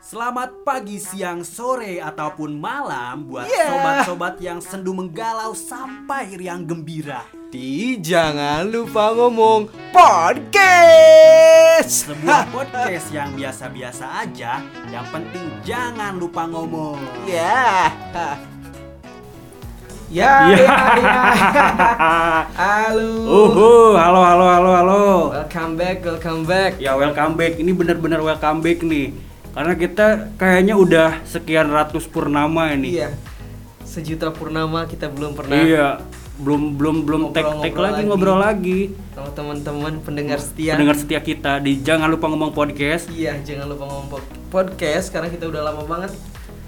Selamat pagi, siang, sore, ataupun malam buat Yeah. sobat-sobat yang sendu menggalau sampai riang gembira. Di jangan lupa ngomong podcast. Sebuah podcast yang biasa-biasa aja, yang penting jangan lupa ngomong. Ya. Ya, Ya. ya, ya. Halo. Uhu, halo, halo, halo, halo. Welcome back, welcome back. Ya welcome back, ini bener-bener welcome back nih. Karena kita kayaknya udah sekian ratus purnama ini. Iya. Sejuta purnama kita belum pernah Iya, belum belum belum tek tek lagi lagi. ngobrol lagi. sama teman-teman pendengar setia. Pendengar setia kita di jangan lupa ngomong podcast. Iya, jangan lupa ngomong po- podcast karena kita udah lama banget.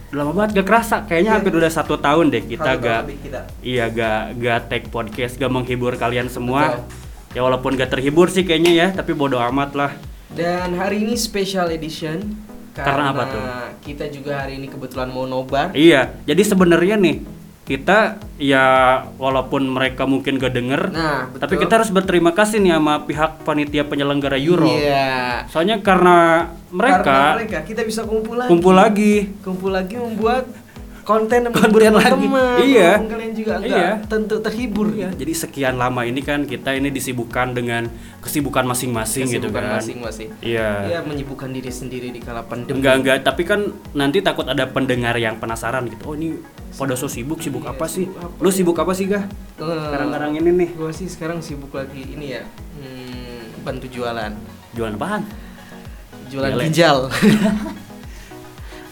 Udah lama banget gak kerasa, kayaknya Iya. hampir udah satu tahun deh kita gak kita. iya gak gak tag podcast, gak menghibur kalian semua. Betul. Ya walaupun gak terhibur sih kayaknya ya, tapi bodo amat lah. Dan hari ini special edition Karena apa tuh? Kita juga hari ini kebetulan mau nobar. Iya, jadi sebenarnya nih kita ya walaupun mereka mungkin gak denger, Nah, betul. tapi kita harus berterima kasih nih sama pihak panitia penyelenggara Euro. Iya. Soalnya karena mereka Karena mereka kita bisa kumpul lagi. kumpul lagi. Kumpul lagi membuat konten yang Konten menghibur lagi. teman. Iya. Kalian juga enggak Iya. tentu terhibur Iya, jadi sekian lama ini kan kita ini disibukkan dengan kesibukan masing-masing gitu Kesibukan kan. masing-masing. Iya. Iya, menyibukkan diri sendiri di kala pandemi. Enggak enggak, tapi kan nanti takut ada pendengar yang penasaran gitu. Oh, ini pada so sibuk, sibuk Iya, apa sih? sibuk apa? Lu sibuk apa sih, Gah? Eh, Sekarang-kadang ini nih. Gua sih sekarang sibuk lagi ini ya. Hmm, bantu jualan. Jualan apaan? Jualan Lele. ginjal.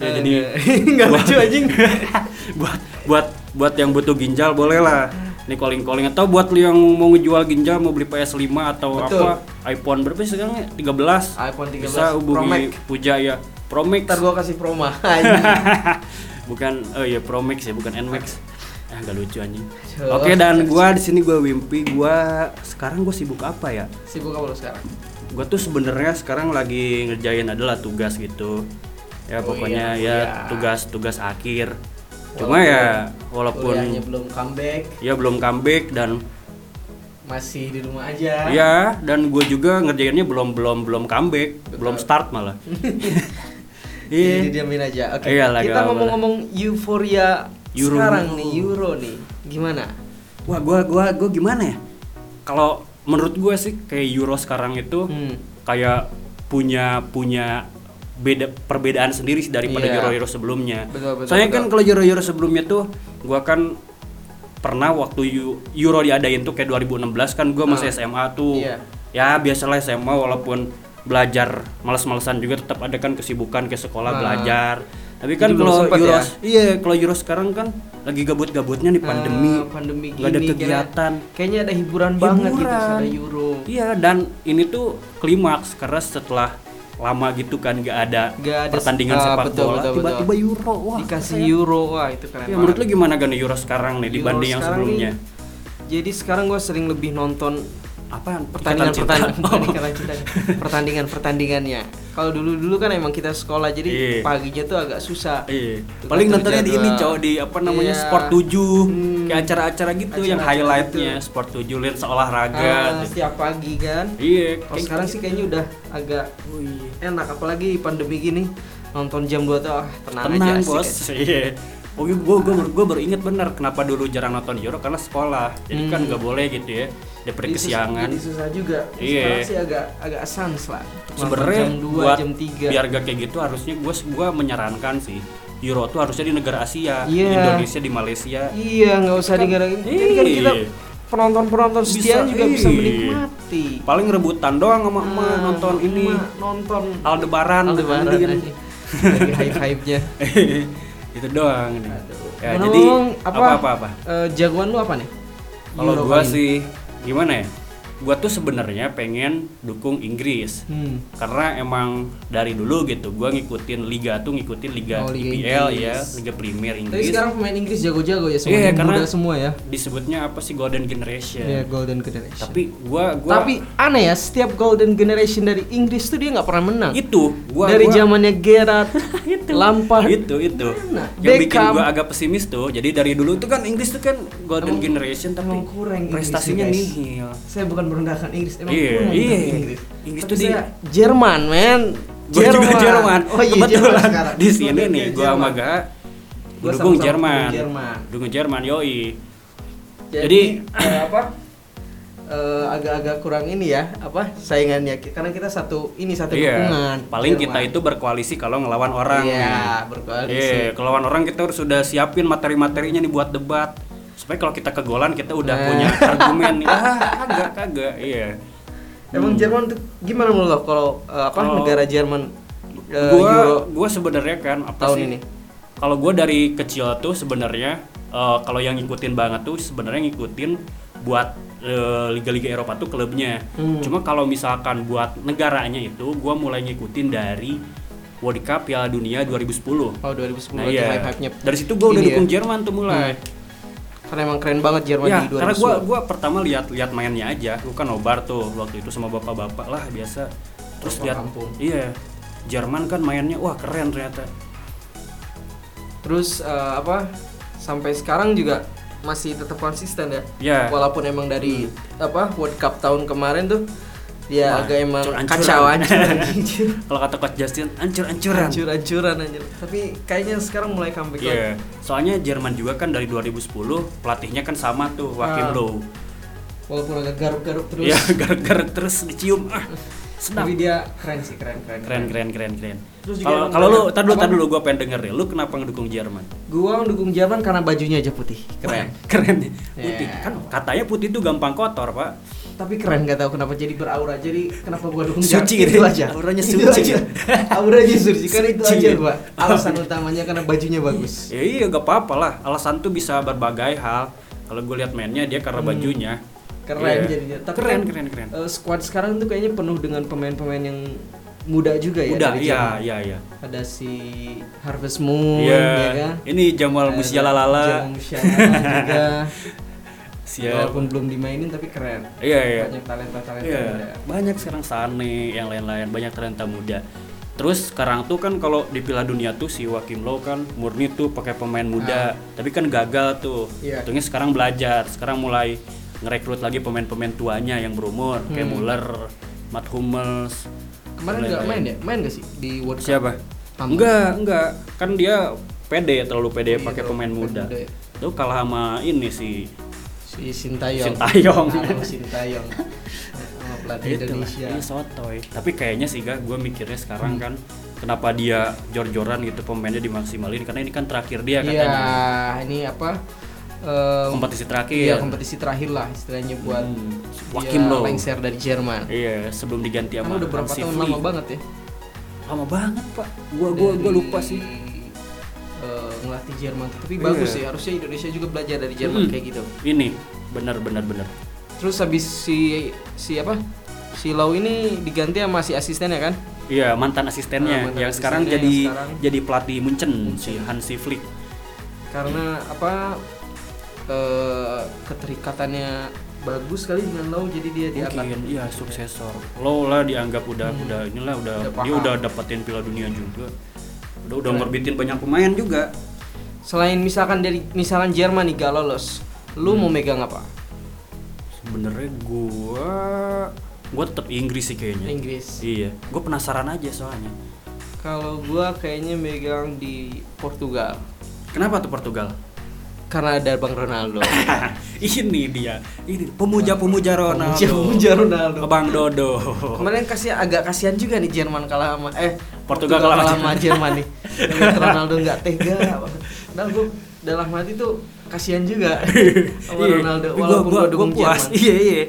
Ya, jadi enggak buat- lucu anjing. buat buat buat yang butuh ginjal boleh lah. Nih calling calling atau buat lu yang mau ngejual ginjal mau beli PS5 atau Betul. apa iPhone berapa sih sekarang ya? 13 iPhone 13 bisa hubungi. Puja ya Pro Max Ntar gua kasih promo. Bukan oh iya Pro Max ya bukan Nmax ah nggak lucu anjing oke dan gua di sini gua Wimpi gua sekarang gua sibuk apa ya Sibuk apa lu sekarang? gua tuh sebenarnya sekarang lagi ngerjain adalah tugas gitu ya Oh pokoknya iya, ya iya. tugas tugas akhir cuma ya walaupun kuliahnya belum comeback, ya belum comeback dan masih di rumah aja. ya dan gue juga ngerjainnya belum belum belum comeback Betul. belum start malah iya diamin aja. Oke. Iya, lagi kita ngomong-ngomong euforia Euro. sekarang nih, Euro nih. Gimana? wah gua gua gua gimana ya kalau menurut gue sih kayak Euro sekarang itu Hmm. kayak punya punya beda perbedaan sendiri sih daripada Iya. Euro Euro sebelumnya. Betul, betul, Soalnya betul. kan kalau Euro Euro sebelumnya tuh gua kan pernah waktu Eu- Euro diadain tuh kayak 2016 kan gua masih Ah. SMA tuh. Iya. Ya biasalah SMA walaupun belajar males-malesan juga tetap ada kan kesibukan ke sekolah Ah. belajar. Tapi kan kalau Euro ya? iya kalau Euro sekarang kan lagi gabut-gabutnya nih pandemi. Ah, pandemi nggak ada gini, kegiatan. Kayaknya, kayaknya ada hiburan, banget gitu Hiburan. ada Euro. Iya dan ini tuh klimaks karena setelah lama gitu kan nggak ada, Nggak ada pertandingan ah, sepak betul, bola tiba-tiba. Euro wah Dikasih. Euro, wah itu keren Ya, menurut lu gimana kan Euro sekarang nih Euro dibanding yang sebelumnya? nih, jadi sekarang gue sering lebih nonton Apaan? pertandingan Ikatan cinta? pertandingan pertandingan pertandingannya. Kalau dulu dulu kan emang kita sekolah jadi Iya. paginya tuh agak susah. Iya. Tukar Paling nontonnya di ini cowok di apa namanya Iya. Sport 7 Hmm. kayak acara-acara gitu yang Acara-acara highlightnya gitu. Sport 7 lihat olahraga. Ah, tuh. setiap pagi kan. Iya. Kalau sekarang gitu. sih kayaknya udah agak Oh, iya. enak apalagi pandemi gini nonton jam 2 tuh ah, tenang, Tenang aja bos. Iya. Oh, gue gue gue baru inget bener kenapa dulu jarang nonton Euro karena sekolah. Jadi kan Hmm. nggak boleh gitu ya. Daripada Jadi susah- kesiangan. Jadi susah juga. Iya. Sekarang sih agak agak sans lah. Sebenarnya jam 2, buat jam 3. biar gak kayak gitu harusnya gue gua menyarankan sih Euro tuh harusnya di negara Asia, di Iya. Indonesia di Malaysia. Iya, nggak usah digara Jadi kan Iya. kita penonton-penonton setia Bisa, juga bisa iya. menikmati. Paling rebutan doang sama emak Ah, nonton ini nonton Aldebaran, Aldebaran aja. Hype-hype-nya. itu doang nih. Ya, jadi apa, apa apa apa. eh, jagoan lu apa nih? Kalau gua ini. sih gimana ya? Gua tuh sebenarnya pengen dukung Inggris. Hmm. Karena emang dari dulu gitu gua ngikutin liga tuh ngikutin liga, Oh, Liga IPL Inggris. ya, Liga Premier Tapi Inggris. sekarang pemain Inggris jago-jago ya semua Iya, yang karena- muda semua ya. disebutnya apa sih Golden Generation. Iya, Golden Generation. Tapi gua gua Tapi aneh ya, setiap Golden Generation dari Inggris tuh dia nggak pernah menang. itu gua dari gua- zamannya Gerrard, Lampard, itu itu Mana? yang bikin Beckham. gua agak pesimis tuh jadi dari dulu tuh kan Inggris tuh kan golden Emang- generation tapi emang kurang Inggris prestasinya nih, guys. nihil Saya bukan merendahkan Inggris, emang Iya, kurang iya. tapi Inggris. Inggris Tapi tuh di- Jerman, men. Gue juga Jerman. Jerman. Oh iya, Kebetulan Jerman di sini nih gue sama Jerman. Ga Gua dukung sama-sama Jerman. dukung Jerman. Dukung Jerman yoi. Jadi, Jadi- eh, apa? Eh, agak-agak kurang ini ya, apa saingannya? Karena kita satu ini satu Iya. dukungan. Paling kita itu berkoalisi kalau ngelawan orang. Iya, berkoalisi. Iya, kalau lawan orang kita harus sudah siapin materi-materinya nih buat debat. Supaya kalau kita kegolan kita udah Nah. punya argumen. ah, kagak, kagak. Iya. Emang Jerman tuh gimana menurut lo kalau eh, apa Kalau- negara Jerman eh, gua Euro gua sebenarnya kan apa tahun sih? ini? Kalau gua dari kecil tuh sebenarnya eh, kalau yang ngikutin banget tuh sebenarnya ngikutin buat eh, liga-liga Eropa tuh klubnya. Hmm. Cuma kalau misalkan buat negaranya itu gua mulai ngikutin dari World Cup Piala Dunia 2010. Oh 2010 Nah, iya. hype-hype-nya. Dari situ gua udah Ini dukung ya. Jerman tuh mulai. Karena emang keren banget Jerman Ya, di 2010. karena gua gua pertama lihat lihat mainnya aja. Gua kan nobar tuh waktu itu sama bapak-bapak lah biasa. Terus lihat iya. Jerman kan mainnya wah keren ternyata. Terus eh, apa? Sampai sekarang juga masih tetap konsisten ya. Ya. Walaupun emang dari apa World Cup tahun kemarin tuh dia Wah, agak emang kacau hancur Kalau kata coach Justin, ancur-ancuran. hancur hancuran anjir. Tapi kayaknya sekarang mulai comeback lagi. Iya. Soalnya Jerman juga kan dari 2010 pelatihnya kan sama tuh Joachim Ah. Low. Walaupun agak garuk-garuk terus. Iya, garuk-garuk terus dicium. Ah. Tapi dia keren sih, keren keren. Keren keren keren keren. Terus juga Kalau lu tadi dulu tadi dulu gua pengen denger deh. Lu kenapa ngedukung Jerman? Gua mendukung Jerman karena bajunya aja putih. Keren. keren. Putih. Iya. Kan katanya putih itu gampang kotor, Pak. Tapi keren gak tahu kenapa jadi beraura. Jadi kenapa gua dukung Suci Jerman? gitu. Itu aja. Auranya suci. aja. Auranya suci. Kan itu Suci. aja gua. Alasan utamanya karena bajunya bagus. Ya iya gak apa-apa lah. Alasan tuh bisa berbagai hal. Kalau gue lihat mainnya dia karena Hmm. bajunya. Keren Iya. jadinya. Tapi keren, kan, keren, keren. eh, squad sekarang tuh kayaknya penuh dengan pemain-pemain yang muda juga ya. Dari iya, iya, iya. Ada si Harvest Moon, Iya. ya kan? Ini Jamal Ada Musiala Lala. Jamal Musiala juga. Siap. Walaupun belum dimainin tapi keren. Iya, iya. Banyak talenta-talenta Iya, muda. banyak sekarang Sane, yang lain-lain, banyak talenta muda. Terus sekarang tuh kan kalau di Piala Dunia tuh si Joachim Low kan murni tuh pakai pemain muda, tapi kan gagal tuh. Ah. Iya. Untungnya sekarang belajar, sekarang mulai ngerekrut lagi pemain-pemain tuanya yang berumur, kayak Hmm. Muller, Matt Hummels. Kemarin nggak main ya? Main gak sih di World Cup? Siapa? Enggak, enggak. Kan dia pede, terlalu pede Iya, pakai pemain muda. ya. Tuh kalah sama ini si Si Sintayong. Sintayong. Ah, sama Sintayong. sama pelatih Itu Indonesia. Iya sotoy. Tapi kayaknya sih gak, gue mikirnya Hmm. sekarang kan kenapa dia jor-joran gitu pemainnya dimaksimalin karena ini kan terakhir dia Iya, katanya. ini apa? Eh, Kompetisi terakhir. Iya, kompetisi terakhir lah istilahnya buat Hmm. Joachim Low. lengser dari Jerman. Iya, sebelum diganti Kan sama udah berapa tahun lama banget ya? Lama banget, Pak. Gua gua gua Dari, lupa sih. eh, ngelatih Jerman tapi Iya. bagus sih harusnya Indonesia juga belajar dari Jerman Hmm. kayak gitu Ini benar benar benar. terus habis si si apa si Lau ini diganti sama si asistennya kan Iya, mantan asistennya Ah, mantan yang sekarang jadi yang sekarang- jadi pelatih Munchen, si Hansi Flick. karena apa eh, keterikatannya bagus kali dengan Lau jadi dia diangkat Mungkin iya suksesor. Lo lah dianggap udah udah inilah udah, Hmm. Udah dia udah dapetin Piala Dunia juga. Udah udah ngorbitin banyak pemain juga. selain misalkan dari misalkan Jerman nih gak lolos lu Hmm. mau megang apa Sebenarnya gua gua tetap Inggris sih kayaknya. Inggris Iya, gua penasaran aja soalnya. kalau gua kayaknya megang di Portugal Kenapa tuh Portugal? Karena ada Bang Ronaldo ini dia, ini pemuja-pemuja Ronaldo. Pemuja-pemuja Ronaldo. Bang Dodo. Kemarin kasih agak kasihan juga nih Jerman kalah sama eh Portugal kalah sama Jerman nih. Ronaldo nggak tega. Nah gue dalam hati tuh kasihan juga sama Iya, Ronaldo gua- walaupun gua, gue dukung gua puas. Jerman. Iya iya.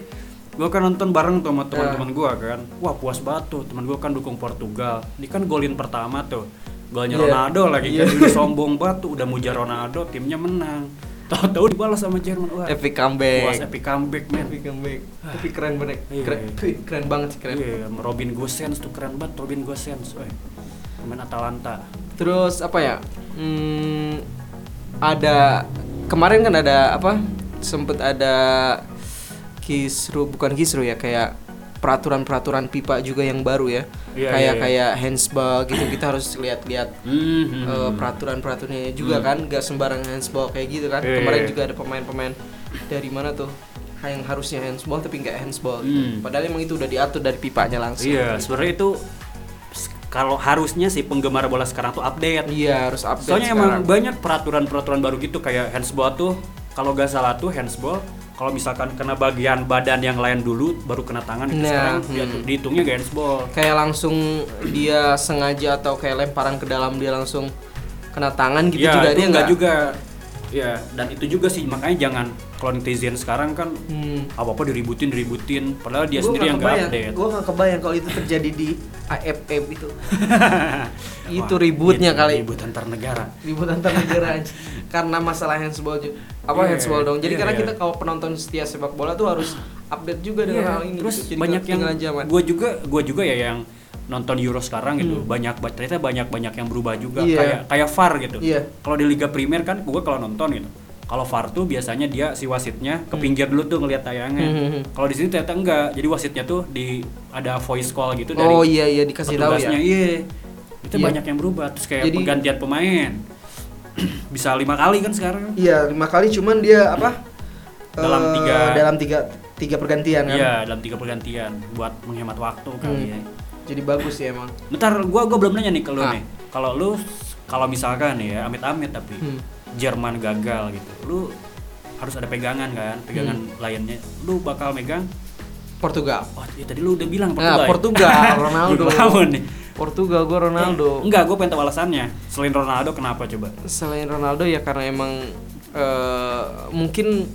Gua kan nonton bareng tuh sama Ya. teman-teman gua kan. Wah puas banget tuh. Teman gua kan dukung Portugal. Ini kan golin pertama tuh. Golnya Iya. Ronaldo lagi Iya. kan udah sombong banget tuh. Udah muja Ronaldo, timnya menang. Tahu-tahu dibalas sama Jerman. Wah. Epic comeback. Puas epic comeback man. Epic comeback. Tapi keren banget. Iya. Keren, Wih, keren banget sih keren. Iya, Robin Gosens tuh keren banget Robin Gosens. Pemain Atalanta. Terus apa ya? Hmm, ada kemarin kan ada apa? Sempet ada kisru bukan kisru ya kayak peraturan-peraturan pipa juga yang baru ya. Iya, kayak iya, iya. kayak handsball gitu kita harus lihat-lihat Hmm, eh, peraturan-peraturannya juga Hmm. kan, nggak sembarang handsball kayak gitu kan. Kemarin juga ada pemain-pemain dari mana tuh yang harusnya handsball tapi nggak handsball. Hmm. Padahal emang itu udah diatur dari pipanya langsung. Iya, sebenarnya itu kalau harusnya sih penggemar bola sekarang tuh update. Iya harus update Soalnya sekarang. emang banyak peraturan-peraturan baru gitu kayak handsball tuh kalau gak salah tuh handsball kalau misalkan kena bagian badan yang lain dulu baru kena tangan itu Nah, sekarang dia hmm. tuh dihitungnya gak handsball. kayak langsung dia sengaja atau kayak lemparan ke dalam dia langsung kena tangan gitu Iya, juga itu dia enggak nggak juga. Ya, dan itu juga sih makanya jangan kalau netizen sekarang kan Hmm. apa-apa diributin diributin padahal dia Gua sendiri nggak yang gak kebayang. update. Gua nggak kebayang kalau itu terjadi di AFF itu. itu ributnya itu kali. Ribut antar negara. Ribut antar negara aja. karena masalah handsball ju- apa Iya, handsball dong. Jadi iya, karena iya. kita kalau penonton setia sepak bola tuh harus update juga dengan Iya, hal ini. terus gitu. Jadi banyak yang zaman. gue juga gue juga ya yang nonton Euro sekarang gitu Hmm. banyak ternyata banyak banyak yang berubah juga Iya. kayak kayak VAR gitu Iya. kalau di Liga Primer kan gue kalau nonton gitu kalau VAR tuh biasanya dia si wasitnya ke pinggir dulu tuh ngeliat tayangnya Hmm, hmm, hmm. kalau di sini ternyata enggak jadi wasitnya tuh di ada voice call gitu dari Oh iya iya dikasih tahu ya. iya itu Iya. banyak yang berubah terus kayak Jadi- pergantian pemain bisa lima kali kan sekarang Iya, lima kali cuman dia apa? Dalam eh, tiga- dalam tiga tiga pergantian kan. iya dalam tiga pergantian buat menghemat waktu kali Hmm. ya Jadi bagus ya emang. Bentar, gua gua belum nanya nih ke lu Ah. nih. Kalau lu kalau misalkan ya, amit-amit tapi Hmm. Jerman gagal gitu. Lu harus ada pegangan kan, pegangan Hmm. lainnya. Lu bakal megang Portugal. Oh, ya tadi lu udah bilang Nah, Portugal. ya? Portugal, Ronaldo. Nih. Portugal gue Ronaldo. Eh, enggak, gua pengen tahu alasannya. Selain Ronaldo kenapa coba? Selain Ronaldo ya karena emang eh, mungkin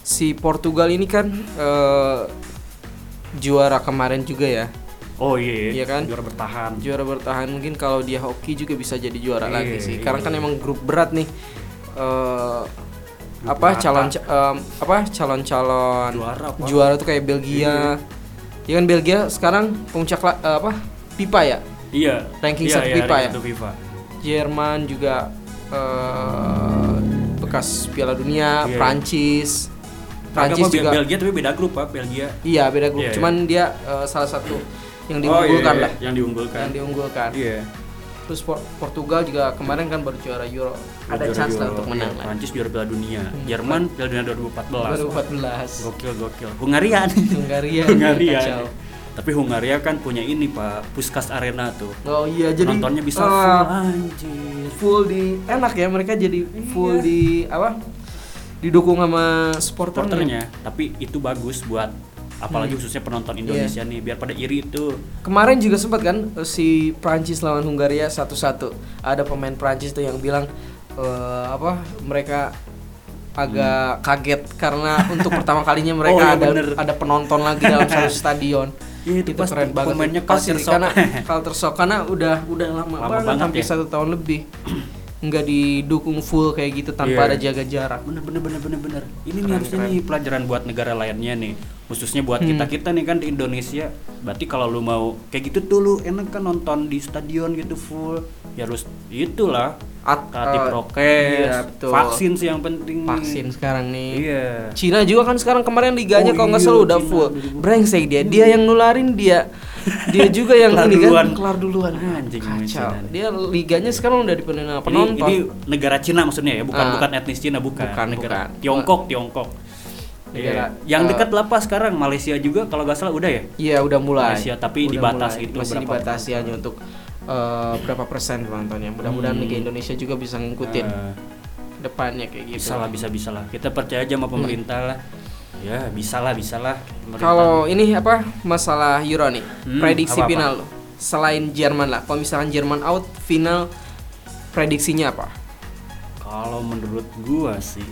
si Portugal ini kan eh, juara kemarin juga ya. Oh iya, Iya kan? Juara bertahan. Juara bertahan mungkin kalau dia hoki juga bisa jadi juara Iya, lagi sih. iya. Karena kan emang grup berat nih. Eh, Grup apa calon ca- em, apa calon-calon Juara apa? juara tuh kayak Belgia. Ya kan Belgia sekarang puncak eh, apa? FIFA ya. Iya. Ranking iya, satu iya, FIFA ya? satu FIFA. Jerman juga eh, bekas Piala Dunia, Iya. Prancis. Prancis Prancis juga. Belgia tapi beda grup, Pak. Belgia. Iya, beda grup. Iya, Cuman dia eh, salah satu yang Oh, iya, diunggulkan iya, lah. Yang diunggulkan. Yang diunggulkan. Iya. Terus Por- Portugal juga kemarin kan baru juara Euro. Ada Juara chance lah Euro, untuk menang iya, lah. Prancis juara Piala Dunia. Hmm. Jerman Piala Dunia 2014. 2014. Gokil gokil. Hungaria nih. Hungaria. Hungaria. Tapi Hungaria kan punya ini Pak, Puskas Arena tuh. Oh iya, jadi Nontonnya bisa eh, full anjir. full di enak ya mereka jadi full Iya. di apa? Didukung sama supporternya. Supporternya, tapi itu bagus buat apalagi Hmm. khususnya penonton Iya. Indonesia nih biar pada iri itu. Kemarin juga sempat kan eh, si Prancis lawan Hungaria satu-satu. Ada pemain Prancis tuh yang bilang eh, apa mereka agak kaget karena untuk pertama kalinya mereka Hmm. Oh, iya ada bener. ada penonton lagi dalam satu stadion. Iya, itu itu pasti keren banget. pemainnya culture shock. karena culture shock karena udah udah lama, Lama banget, banget hampir ya. satu tahun lebih nggak didukung full kayak gitu tanpa Iya. ada jaga jarak. Bener bener bener bener bener. Ini nih Keren, harusnya keren. nih pelajaran buat negara lainnya nih, khususnya buat Hmm. kita kita nih kan di Indonesia. Berarti kalau lu mau kayak gitu tuh lu enak kan nonton di stadion gitu full. Ya harus itulah. At- eh, prokes, iya, betul. vaksin sih yang penting. nih. Vaksin sekarang nih. Iya. Cina juga kan sekarang kemarin liganya Oh kalau nggak iya, salah udah Cina, full. 2000. Brengsek dia, dia yang nularin dia. Dia juga yang Kelar ini duluan. kan kelar duluan. Anjing, Kacau. Dia liganya sekarang udah dipenuhi sama Ini, penonton. ini negara Cina maksudnya ya, bukan Ah. bukan etnis Cina bukan. Bukan, negara bukan. Tiongkok, Tiongkok. Negara, Iya. Yang eh, dekat lah pas sekarang Malaysia juga kalau nggak salah udah ya. Iya udah mulai. Malaysia, tapi Udah dibatasi mulai. itu Masih berapa dibatasi penonton. hanya untuk eh, berapa persen penontonnya. Mudah-mudahan Hmm. Liga Indonesia juga bisa ngikutin Eh, depannya kayak gitu. bisa lah, bisa bisa lah. Kita percaya aja sama pemerintah lah. Ya bisa lah, bisa lah. Kalau ini apa masalah Euro nih, Hmm, prediksi apa-apa? final lo. Selain Jerman lah, kalau misalkan Jerman out, final prediksinya apa? Kalau menurut gua sih,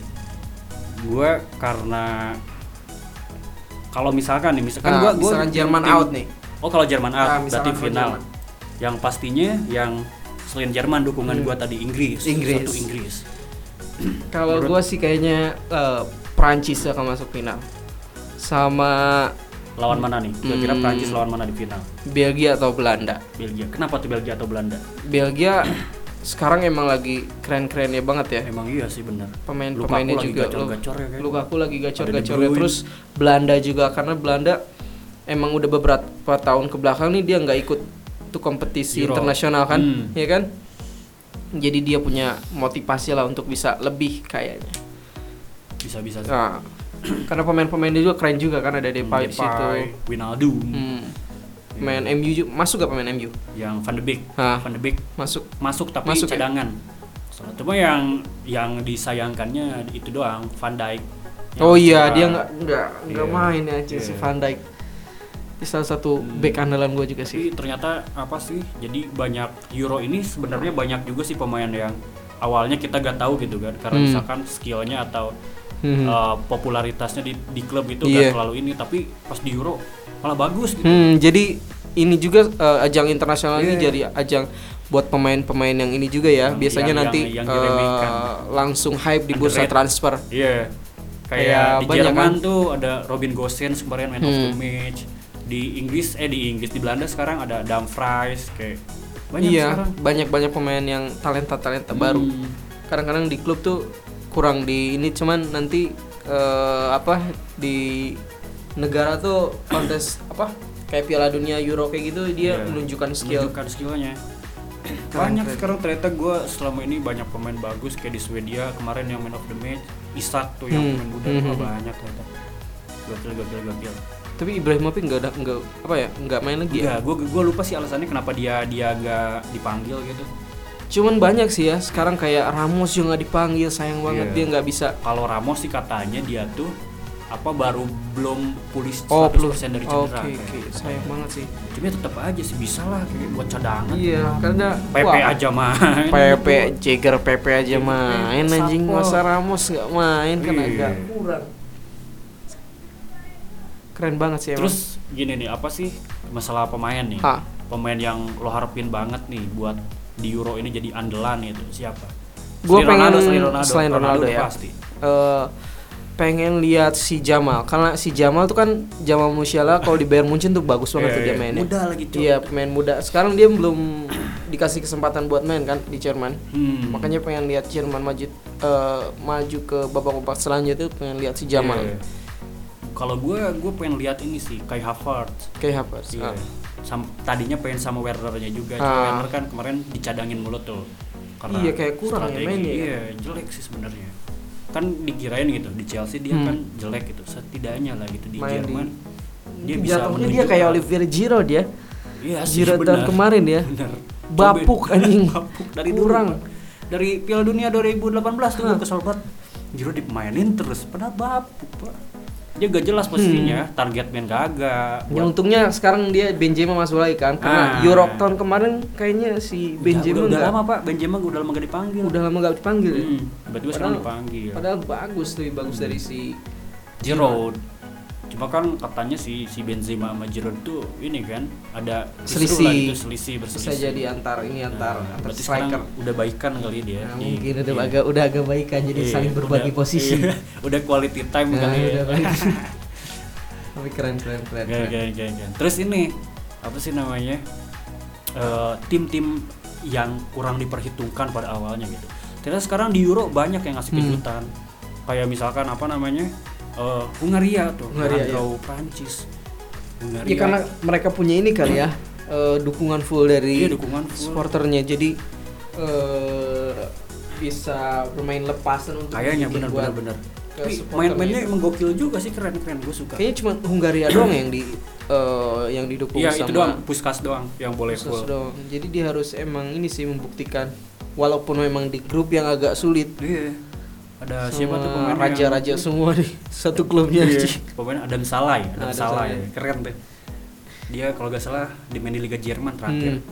gua karena kalau misalkan nih, misalkan Nah, gua, gua misalkan Jerman tim- out nih. Oh kalau Jerman out, Nah, berarti final. Jerman. Yang pastinya yang selain Jerman dukungan Hmm. gua tadi Inggris, Inggris. satu Inggris. Kalau gua sih kayaknya eh, Prancis akan masuk final. Sama Lawan mana nih? Kira-kira Hmm. Prancis lawan mana di final? Belgia atau Belanda. Belgia. Kenapa tuh Belgia atau Belanda? Belgia sekarang emang lagi keren-kerennya banget ya. Emang iya sih benar. Pemain-pemainnya Lukaku lagi juga gacor-gacor ya kan? Lukaku lagi gacor-gacornya Bruyne. terus Belanda juga karena Belanda emang udah beberapa tahun ke belakang nih dia nggak ikut tuh kompetisi Euro. internasional kan, Hmm. ya kan? Jadi dia punya motivasi lah untuk bisa lebih kayaknya. Bisa-bisa. Nah, karena pemain-pemainnya juga keren juga kan ada Depay di situ. Wijnaldum. Hmm. Pemain MU juga masuk gak pemain MU? Yang Van de Beek, Hah. Van de Beek Masuk. masuk tapi Masuk ya? cadangan. Soalnya cuma yang yang disayangkannya itu doang Van Dijk. Yang Oh iya, dia nggak nggak nggak Iya. main ya si Iya. Van Dijk. Salah satu Hmm. back andalan gue juga sih. Tapi ternyata apa sih? Jadi banyak Euro ini sebenarnya banyak juga sih pemain yang awalnya kita gak tahu gitu kan karena Hmm. misalkan skillnya atau Hmm. uh, popularitasnya di, di klub itu Iya. gak terlalu ini tapi pas di Euro malah bagus gitu. Hmm, jadi ini juga eh, ajang internasional ini Iya. jadi ajang buat pemain-pemain yang ini juga ya. Yang- Biasanya yang- nanti yang- yang diremehkan. langsung hype di bursa Underrated. transfer. Iya. Kayak Kayak di banyak Jerman kan? tuh ada Robin Gosens kemarin man of the Hmm. match. Di Inggris eh di Inggris di Belanda sekarang ada Dumfries kayak banyak iya, sekarang. banyak-banyak pemain yang talenta-talenta baru. Hmm. Kadang-kadang di klub tuh kurang di ini cuman nanti eh, apa di negara tuh kontes apa kayak Piala Dunia Euro kayak gitu dia Iya. menunjukkan skill. menunjukkan skillnya banyak keren. sekarang ternyata gue selama ini banyak pemain bagus kayak di Swedia kemarin yang man of the match Isak tuh yang Hmm, pemain muda hmm. banyak ternyata gokil gokil gokil Tapi Ibrahimovic nggak ada nggak apa ya nggak main lagi ya. Gue gue lupa sih alasannya kenapa dia dia nggak dipanggil gitu. Cuman banyak sih ya sekarang kayak Ramos juga nggak dipanggil sayang banget Iya. dia nggak bisa. Kalau Ramos sih katanya dia tuh apa baru belum pulih 100% Oh dari Oke cedera. oke kayak. sayang banget sih. Cuma ya tetap aja sih bisa lah kayak buat cadangan. Iya karena PP wah, aja main. PP Jagger PP aja main anjing masa Ramos nggak main kan Iya. agak kurang. Keren banget sih emang. Terus gini nih, apa sih masalah pemain nih? Ha. Pemain yang lo harapin banget nih buat di Euro ini jadi andalan itu siapa? Gua Selain pengen- selain Ronaldo, selain Ronaldo udah ya. Pasti. eh, pengen lihat si Jamal karena si Jamal tuh kan Jamal Musiala kalau di Bayern Munchen tuh bagus banget tuh dia mainnya. Muda lagi Cok. Iya pemain muda. Sekarang dia belum dikasih kesempatan buat main kan di Jerman. Hmm. Makanya pengen lihat Jerman maju eh, maju ke babak-babak selanjutnya tuh pengen lihat si Jamal. Iya. Kalau gue, gue pengen lihat ini sih Kai Havertz. Kayak Havertz. Iya. Ah. Sam- tadinya pengen sama Werner-nya juga, Ah. Werner kan kemarin dicadangin mulu tuh. Iya, kayak kurang ya mainnya ya. Iya, jelek sih sebenarnya. Kan dikirain gitu di Chelsea dia Hmm. kan jelek gitu. Setidaknya lah gitu di Main di- Jerman dia bisa Jatuhnya dia kayak Olivier Giroud ya. Iya sih, Giroud tahun kemarin ya. Benar. Bapuk anjing. Bapuk dari Kurang. dulu. Dari Piala Dunia 2018 tuh gue kesel banget. Giroud dimainin terus, padahal bapuk, Pak. Dia gak jelas posisinya, target main kagak. Ya untungnya sekarang dia Benzema masuk lagi kan karena Ah. Euro tahun kemarin kayaknya si Benzema udah, udah lama pak Benzema udah lama gak dipanggil udah lama gak dipanggil ya. hmm. tiba-tiba sekarang dipanggil Padahal bagus lebih bagus dari si Giroud cuma kan katanya si si Benzema sama Giroud tuh ini kan ada Selisih. lah gitu, selisih berselisih bisa jadi antar ini antar Nah, antar striker. udah baikan kali dia Nah, di- mungkin udah iya. agak udah agak baikan jadi Iya, saling berbagi udah- posisi. iya, udah quality time Nah, kali ya udah baik. Tapi keren keren keren. Keren, keren. keren. terus ini apa sih namanya Eh, tim-tim yang kurang diperhitungkan pada awalnya gitu ternyata sekarang di Euro banyak yang ngasih Hmm. kejutan kayak misalkan apa namanya eh, Hungaria tuh Hungaria, Hungaria Prancis Hungaria. Ya karena mereka punya ini kali ya eh, dukungan full dari Iya, dukungan full. supporternya. Jadi eh, bisa bermain lepasan untuk kayaknya benar benar ke tapi main-mainnya emang gokil juga sih keren keren. Gue suka. Kayaknya cuma Hungaria doang yang di eh, yang didukung iya sama itu doang puskas doang yang boleh Khusus full. doang. Jadi dia harus emang ini sih membuktikan walaupun memang di grup yang agak sulit. iya ada sama siapa tuh pemain yang- raja-raja semua di satu klubnya. Iya, Ci. pokoknya Adam Salai, Adam Adam Salai. Salai. Keren tuh. Dia kalau gak salah di main di Liga Jerman terakhir. Hmm.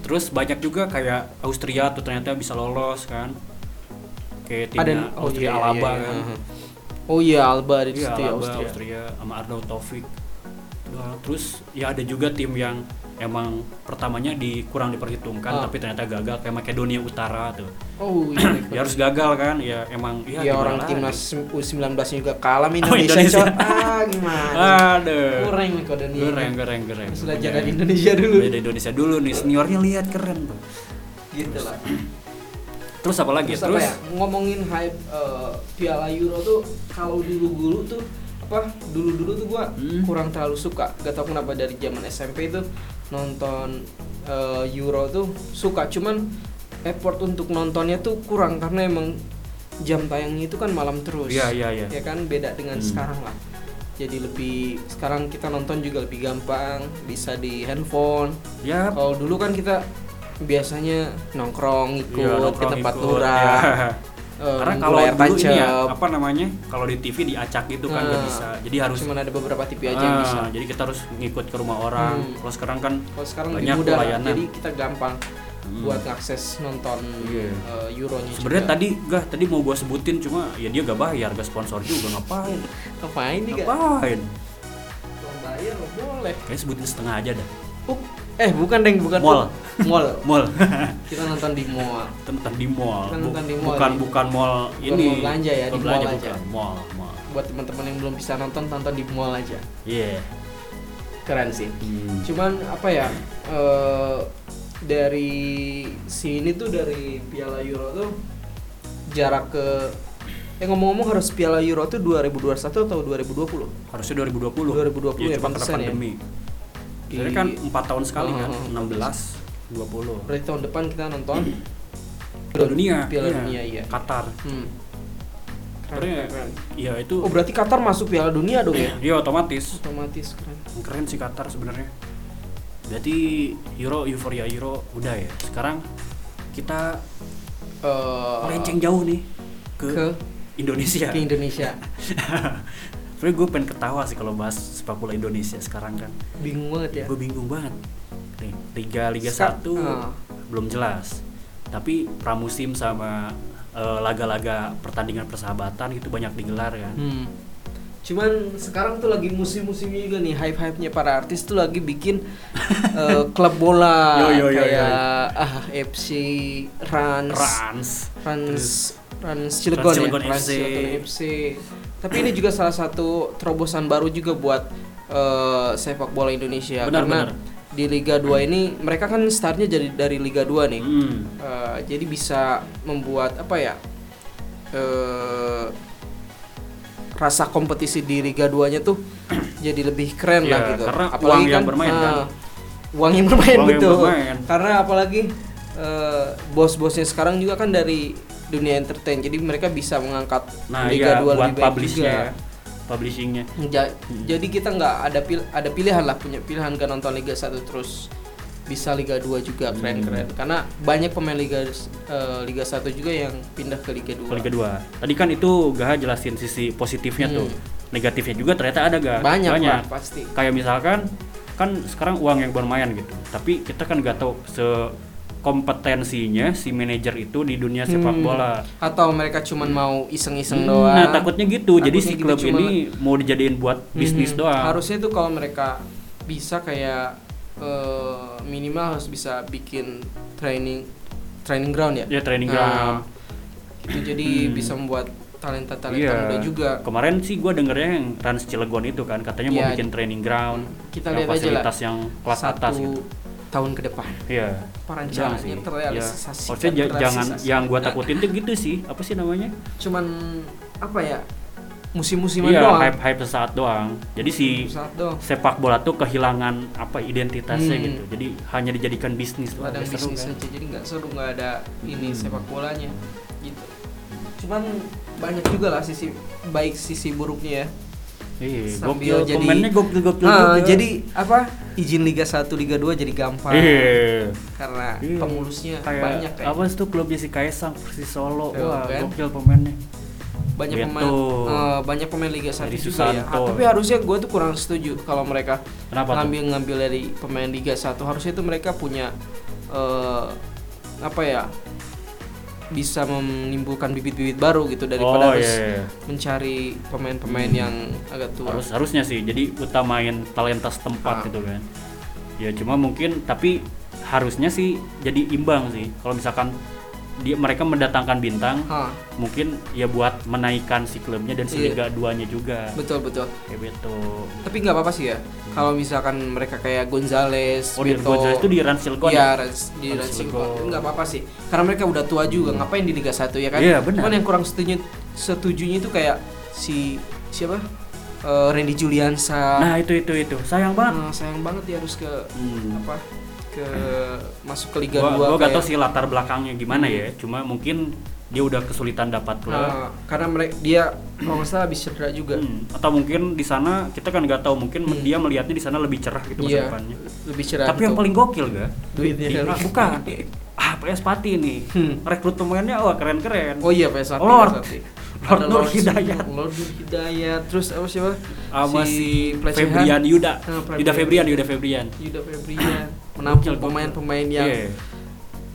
Terus banyak juga kayak Austria tuh ternyata bisa lolos kan. Kayak timnya Ada Austria iya, Alaba iya, kan. iya. Oh iya Alba ada di Iya, ya, Alaba, Austria. Austria. sama Arnaud Taufik. Terus ya ada juga tim yang emang pertamanya di kurang diperhitungkan Ah. tapi ternyata gagal kayak Makedonia Utara tuh. Oh iya. Ya harus gagal kan ya emang ya, Ya, orang timnas U19 juga kalah sama Oh, Indonesia. Indonesia. Ah gimana? Aduh. Kurang nih. Gereng, gereng, gereng. Harus belajar Makanya- dari Indonesia dulu. Dari Indonesia dulu nih, seniornya lihat keren bro. Gitu lah. Terus apa lagi? Terus, Terus, apa ya? Ngomongin hype eh, Piala Euro tuh kalau dulu-dulu tuh apa dulu-dulu tuh gua Hmm. kurang terlalu suka. Gak tau kenapa dari zaman SMP tuh nonton eh, Euro tuh suka. Cuman effort untuk nontonnya tuh kurang karena emang jam tayangnya itu kan malam terus. Iya, iya, iya. Ya kan beda dengan Hmm. sekarang lah. jadi lebih sekarang kita nonton juga lebih gampang bisa di handphone Ya, kalau dulu kan kita biasanya nongkrong ikut iya, ke nongkrong tempat ikut, lurah ya. eh, Karena kalau layar dulu ini ya, tancap. apa namanya? Kalau di TV diacak gitu kan nggak Nah, bisa. Jadi harus cuman ada beberapa TV aja yang Ah, bisa Jadi kita harus ngikut ke rumah orang. Hmm. Kalau sekarang kan kalau sekarang banyak mudah lah, layanan. jadi kita gampang Hmm. buat ngakses nonton Iya. eh, Euronya sebenarnya juga. tadi gak tadi mau gua sebutin cuma ya dia gak bayar, gak sponsor juga ngapain? ngapain nih? Ngapain? Kalau bayar boleh Kayak sebutin setengah aja dah. Uh, eh bukan deng bukan Mall. mall Mall. kita nonton di mall Nonton di mall. Kita nonton di mall bukan bukan mall Bukan ini. mall belanja ya, di Mall aja. bukan. Mall, mall. buat teman-teman yang belum bisa nonton tonton di mall aja Iya. keren sih Hmm. cuman apa ya eh, dari sini tuh dari Piala Euro tuh jarak ke eh ngomong-ngomong harus Piala Euro tuh 2021 atau 2020 Harusnya 2020. 2020 ya, ya, cuma kena pantesan ya. Jadi kan 4 tahun sekali kan, Oh, 16, 20. berarti tahun depan kita nonton Piala dunia. Piala iya. dunia iya Qatar. hmm. Keren, keren. Iya itu. oh berarti Qatar masuk Piala Dunia dong ya Iya otomatis. otomatis keren Keren sih Qatar sebenarnya. Berarti Euro euforia Euro udah ya. Sekarang kita Eh, melenceng jauh nih ke, ke Indonesia. ke Indonesia Sebenernya gue pengen ketawa sih kalau bahas sepak bola Indonesia sekarang kan. bingung banget ya Gue bingung banget. Nih, Liga Liga 1 ah. belum jelas. Tapi pramusim sama eh, laga-laga pertandingan persahabatan itu banyak digelar kan. Hmm. Cuman sekarang tuh lagi musim-musimnya juga nih hype-hype-nya para artis tuh lagi bikin eh, klub bola Yo, yo, yo, kayak ah FC Rans Rans. Rans Rans Cilegon, Rans Cilegon ya Rans FC. Cilegon FC. Tapi ini juga salah satu terobosan baru juga buat eh, sepak bola Indonesia Benar, karena benar. di Liga 2 ini mereka kan startnya jadi dari Liga 2 nih. Hmm. Eh, jadi bisa membuat apa ya eh rasa kompetisi di Liga 2 nya tuh jadi lebih keren Iya, lah gitu karena uang yang bermain, kan? eh, uang yang bermain Uang yang betul bermain. karena apalagi eh, bos-bosnya sekarang juga kan dari dunia entertain jadi mereka bisa mengangkat Nah, Liga iya 2 buat lebih baik juga publishingnya. Ja- jadi kita nggak ada pil ada pilihan lah punya pilihan gak nonton Liga 1 terus bisa Liga 2 juga Hmm. keren-keren karena banyak pemain Liga eh, Liga 1 juga yang pindah ke Liga 2 Ke Liga 2. Tadi kan itu Gaha jelasin sisi positifnya tuh. Hmm. Negatifnya juga ternyata ada gak? banyak, lah pasti Kayak misalkan kan sekarang uang yang bermain gitu. Tapi kita kan nggak tahu se kompetensinya si manajer itu di dunia sepak Hmm. bola. atau mereka cuman mau iseng-iseng Hmm, doang Nah, takutnya gitu. Jadi Takutnya si gitu, klub cuma- ini mau dijadiin buat bisnis Mhm. doang. harusnya tuh kalau mereka bisa kayak eh, minimal harus bisa bikin training training ground ya Ya training Nah, ground. itu jadi Hmm. bisa membuat talenta talenta Iya. muda juga Kemarin sih gua dengernya yang Trans Cilegon itu kan katanya mau Iya. bikin training ground. kita yang lihat aja lah fasilitas yang kelas satu atas gitu. tahun ke depan Iya. Perancangannya terrealisasi Ya. Maksudnya ja- jangan yang gua takutin tuh gitu sih. Apa sih namanya? cuman apa ya musim-musiman Iya, doang hype hype sesaat doang. Jadi si doang sepak bola tuh kehilangan apa identitasnya Hmm. gitu. Jadi hanya dijadikan bisnis doang. ladang Nggak seru bisnis kan? aja jadi nggak seru nggak ada ini Hmm. sepak bolanya gitu cuman banyak juga lah sisi baik sisi buruknya ya Iya, gokil jadi- pemainnya gokil gokil Ah, juga. jadi apa izin Liga 1 Liga 2 jadi gampang Iya. karena Iya. pemulusnya Kayak banyak kayak apa sih tuh klubnya si Kaisang Persis Solo. Tuh, Wah, kan? gokil pemainnya. banyak Beto. pemain eh, banyak pemain Liga 1 Dari juga ya. Ah, tapi harusnya gue tuh kurang setuju kalau mereka Kenapa tuh? ngambil ngambil dari pemain Liga 1 harusnya itu mereka punya eh, apa ya bisa menimbulkan bibit-bibit baru gitu daripada oh, harus iya, iya. mencari pemain-pemain Hmm. yang agak tua. Harus harusnya sih. Jadi utamain talenta setempat Ah. gitu kan. Ya cuma mungkin tapi harusnya sih jadi imbang sih. Kalau misalkan dia mereka mendatangkan bintang, Hah, mungkin ya buat menaikkan si klubnya dan si Iya. Liga 2-nya juga. betul betul. Kayak Beto. Tapi nggak apa-apa sih ya. Kalau misalkan mereka kayak Gonzales, Oh, Beto, Gonzales itu di Rans Cilegon Iya, ya? Rans- di Rans Rans Cilegon. Cilegon. nggak apa-apa sih. Karena mereka udah tua juga, ngapain di Liga 1 ya kan? Iya, benar. Cuman yang kurang setuju setujunya itu kayak si siapa? Eh, Randy Juliansa. Nah, itu itu itu. Sayang banget. Nah, sayang banget dia harus ke Hmm. apa? Ke masuk ke Liga Gua, 2 gua gak tau sih latar belakangnya gimana ya. Cuma mungkin dia udah kesulitan dapat klub. Nah, karena mereka dia kalau nggak salah habis cedera juga. Hmm, atau mungkin di sana kita kan nggak tahu mungkin Hmm. dia melihatnya di sana lebih cerah gitu masa Iya, depannya. lebih cerah. Tapi yang betul. paling gokil ga? duitnya Di- kali. bukan. Ah, PS Pati nih. Hmm. Rekrut pemainnya wah keren-keren. Oh iya PS. Lord. PS Sati. Lord Nur Hidayat. Lord Nur Hidayat. Terus apa siapa? Sama si pelecehan. Febrian Yuda. Ah, Febrian. Yuda Febrian, Yuda Febrian. Yuda Febrian menampung Gokil, pemain-pemain yang Iya.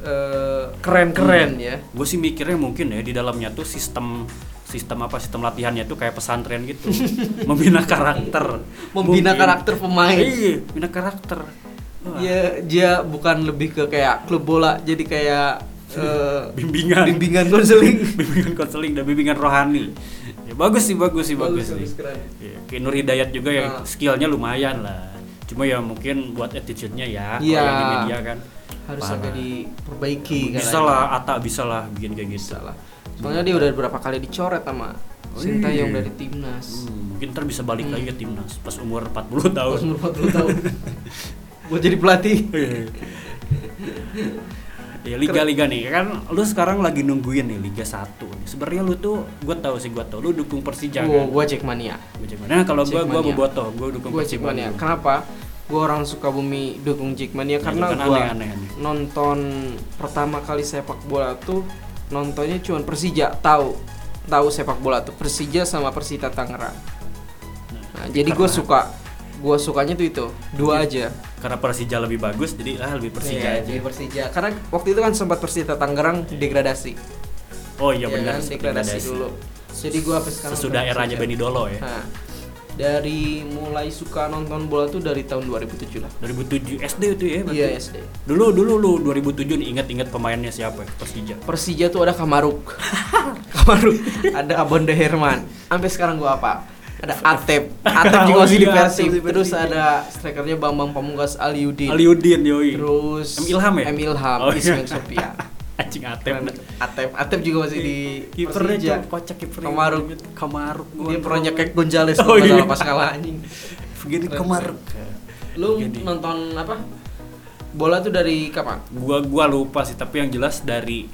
eh, keren-keren ya. Gue sih mikirnya mungkin ya di dalamnya tuh sistem sistem apa sistem latihannya tuh kayak pesantren gitu membina karakter Membina Mungkin. karakter pemain. iya membina karakter Wah, Dia dia bukan lebih ke kayak klub bola, jadi kayak eh, bimbingan bimbingan konseling. bimbingan konseling dan bimbingan rohani ya bagus sih bagus sih bagus, bagus, sih ya, Nur Hidayat juga ya Ah. skillnya lumayan lah cuma ya mungkin buat attitude-nya ya kalau Iya. yang di media kan Harus Parah. agak diperbaiki bisa katanya. lah Ata bisa lah bikin kayak gitu Bisa lah. Soalnya dia udah beberapa kali dicoret sama Sintayong iya. dari timnas. Hmm, mungkin ntar bisa balik Hmm. lagi ke timnas pas umur 40 tahun Pas umur 40 tahun. Buat jadi pelatih. ya liga-liga nih kan lu sekarang lagi nungguin nih Liga 1 nih. Sebenarnya lu tuh gue tahu sih gue tahu lu dukung Persija Gua kan. gua cek mania. Gua Jackmania. Nah, kalau gue Jackmania. gua bobotoh, gue dukung Gua cek Persija. mania. Kenapa? Gua orang Sukabumi dukung Jackmania Nah, karena kan gua nih. nonton pertama kali sepak bola tuh nontonnya cuma Persija, tahu tahu sepak bola tuh Persija sama Persita Tangerang. Nah, jadi gue suka gue sukanya tuh itu dua aja Karena Persija lebih bagus jadi ah lebih Persija Iya, aja. jadi Persija karena waktu itu kan sempat Persita Tangerang degradasi Oh iya Ya benar kan, degradasi degradasi. dulu jadi gue apa sekarang Sesudah eranya. Benny Dolo ya. Nah, dari mulai suka nonton bola tuh dari tahun 2007 lah 2007 SD itu ya. berarti? iya SD Dulu dulu lu 2007 nih ingat-ingat pemainnya siapa ya? Persija. Persija tuh ada Kamaruk Kamaruk ada Abonde Herman sampai sekarang gua apa ada Atep Atep juga Oh masih di iya, Persib terus ada strikernya Bambang Pamungkas Aliudin Aliudin yoi. terus M. Ilham ya? M. Ilham Oh, iya. Ismail Sofia Anjing Atep. Atep Atep juga masih di kipernya kocak kipernya. Kamaruk. Kamaruk. dia gondrong. pernah nyekek Gonzales Oh, oh, iya. pas kalah anjing Begini Kamaruk. lu nonton apa bola tuh dari kapan gua gua lupa sih tapi yang jelas dari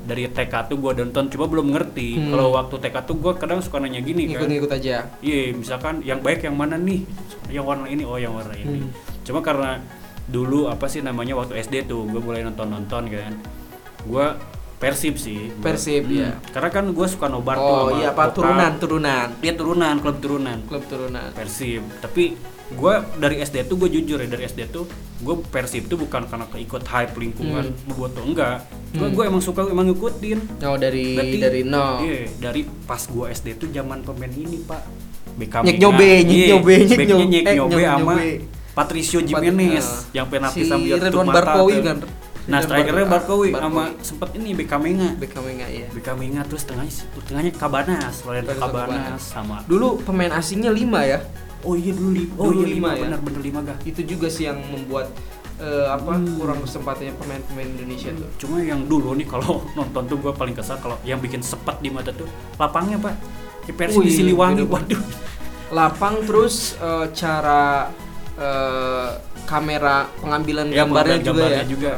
dari TK tuh gua nonton cuma belum ngerti. Hmm. kalau waktu TK tuh gua kadang suka nanya gini kan. Ngikut-ngikut aja. Iya misalkan yang baik yang mana nih? Yang warna ini oh yang warna ini. Hmm. cuma karena dulu apa sih namanya waktu SD tuh gua mulai nonton nonton kan. Gua Persib sih. Persib, Hmm. ya. karena kan gua suka nobar tuh oh iya apa? turunan turunan. Iya turunan klub turunan. Klub turunan. Persib. Tapi gue dari SD tuh gue jujur ya dari SD tuh gue Persib tuh bukan karena keikut hype lingkungan Hmm. Boboto enggak cuma Hmm. gue emang suka emang ngikutin Oh dari Berarti dari nol. iya dari pas gue SD tuh zaman pemain ini pak BK Nyek Mega. nyobe, nyek Iya, nyobe, nyek nyobe, nyek eh, nyobe sama. Patricio Pat- Jimenez nah. yang penalti Si sambil Ridwan mata Barkowi tuh. kan? nah strikernya Bar- Barkowi Barkowi. sama sempet ini BK Menga Beckham enggak iya. BK Menga terus tengahnya tengahnya Kabanas Lorenzo Kabanas sama Dulu pemain asingnya 5 ya. Oh iya dulu li- oh Dulu iya lima lima ya? benar benar lima gak Itu juga sih yang membuat eh, apa Hmm. kurang kesempatannya pemain-pemain Indonesia tuh. Cuma yang dulu nih kalau nonton tuh gue paling kesal kalau yang bikin sepet di mata tuh lapangnya pak. Wih, di Siliwangi, waduh. Lapang terus eh, cara eh, kamera pengambilan Ya, gambarnya, pengambilan juga gambarnya ya. juga.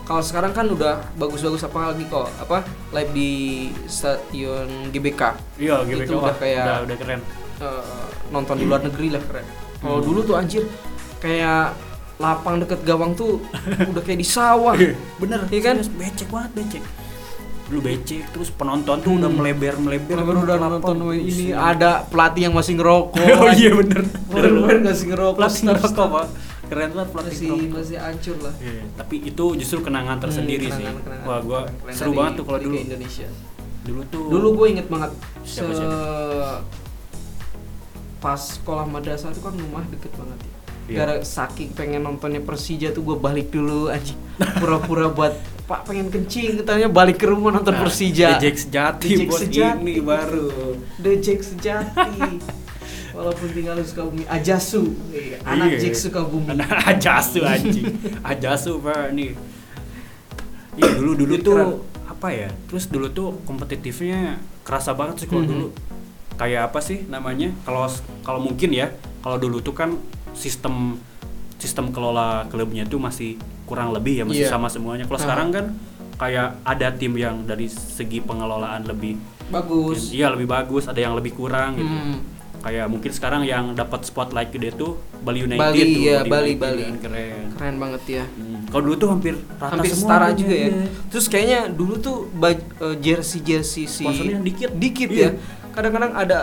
Kalau sekarang kan udah bagus-bagus apa lagi kok apa live di stadion GBK Iya, GBK Itu wah, udah kayak- udah, udah keren. Eh, nonton di luar negeri lah keren. Kalau Hmm. dulu tuh anjir kayak lapang deket gawang tuh udah kayak di sawah. Bener, Iya kan? serius, becek banget becek. Dulu becek, terus penonton tuh udah Hmm. melebar melebar. Baru udah nonton ini ada pelatih yang masih ngerokok. oh iya bener. Pemain masih ngerokok. Pelatih ngerokok pak. Keren banget pelatih Masih ngerokok. masih hancur lah. Iya, tapi itu justru kenangan tersendiri Hmm, sih. kenangan-kenangan Wah, gua seru dari banget tuh kalau dulu. Indonesia. Dulu tuh. Dulu gue inget banget se Siapa, siapa? Pas sekolah madrasah tuh kan rumah deket banget ya. Iya. Gara saking pengen nontonnya Persija tuh gue balik dulu anjing. Pura-pura buat Pak pengen kencing katanya balik ke rumah nonton Nah, Persija. The Jack sejati Jack bos sejati. ini baru. Jack sejati. Walaupun tinggal di Sukabumi, Ajasu, Iya, anak Iya. Jack Sukabumi. Anak ajasu anjing. ajasu pak nih. Iya dulu dulu Itu tuh keren. apa ya? Terus dulu tuh kompetitifnya kerasa banget sih kalau Mhm. dulu. Kayak apa sih namanya? Kalau kalau mungkin ya, kalau dulu tuh kan sistem sistem kelola klubnya tuh masih kurang lebih ya masih Iya. sama semuanya. Kalau sekarang kan kayak ada tim yang dari segi pengelolaan lebih bagus iya lebih bagus ada yang lebih kurang gitu Hmm. kayak mungkin sekarang yang dapat spotlight gede tuh Bali United Bali, tuh iya, Bali, United Bali. kan, keren keren banget ya Hmm. kalau dulu tuh hampir rata hampir semua setara tuh, juga ya iya. terus kayaknya dulu tuh jersey jersey si Sponsornya dikit. dikit Iya. ya kadang-kadang ada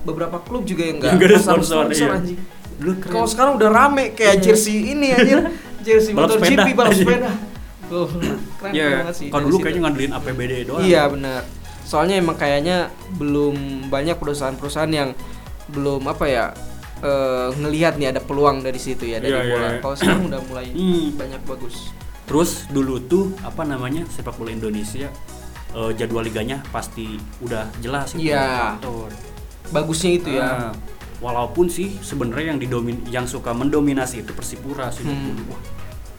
beberapa klub juga yang nggak ada pasang sponsor, iya. anjing. dulu kalau sekarang udah rame kayak Iya. jersey ini anjir jersey Balap MotoGP sepeda. balap sepeda Tuh, keren Iya, banget sih kalau dulu kayaknya ngandelin APBD doang Iya benar. Soalnya emang kayaknya belum banyak perusahaan-perusahaan yang belum apa ya eh, ngelihat nih ada peluang dari situ ya dari Iya, iya, bola. iya. Kalau sekarang udah mulai Hmm. banyak bagus. Terus dulu tuh apa namanya sepak bola Indonesia eh, jadwal liganya pasti udah jelas itu Iya. kantor. Bagusnya itu ya. Ah, walaupun sih sebenarnya yang didomin yang suka mendominasi itu Persipura sih Hmm. dulu. Wah,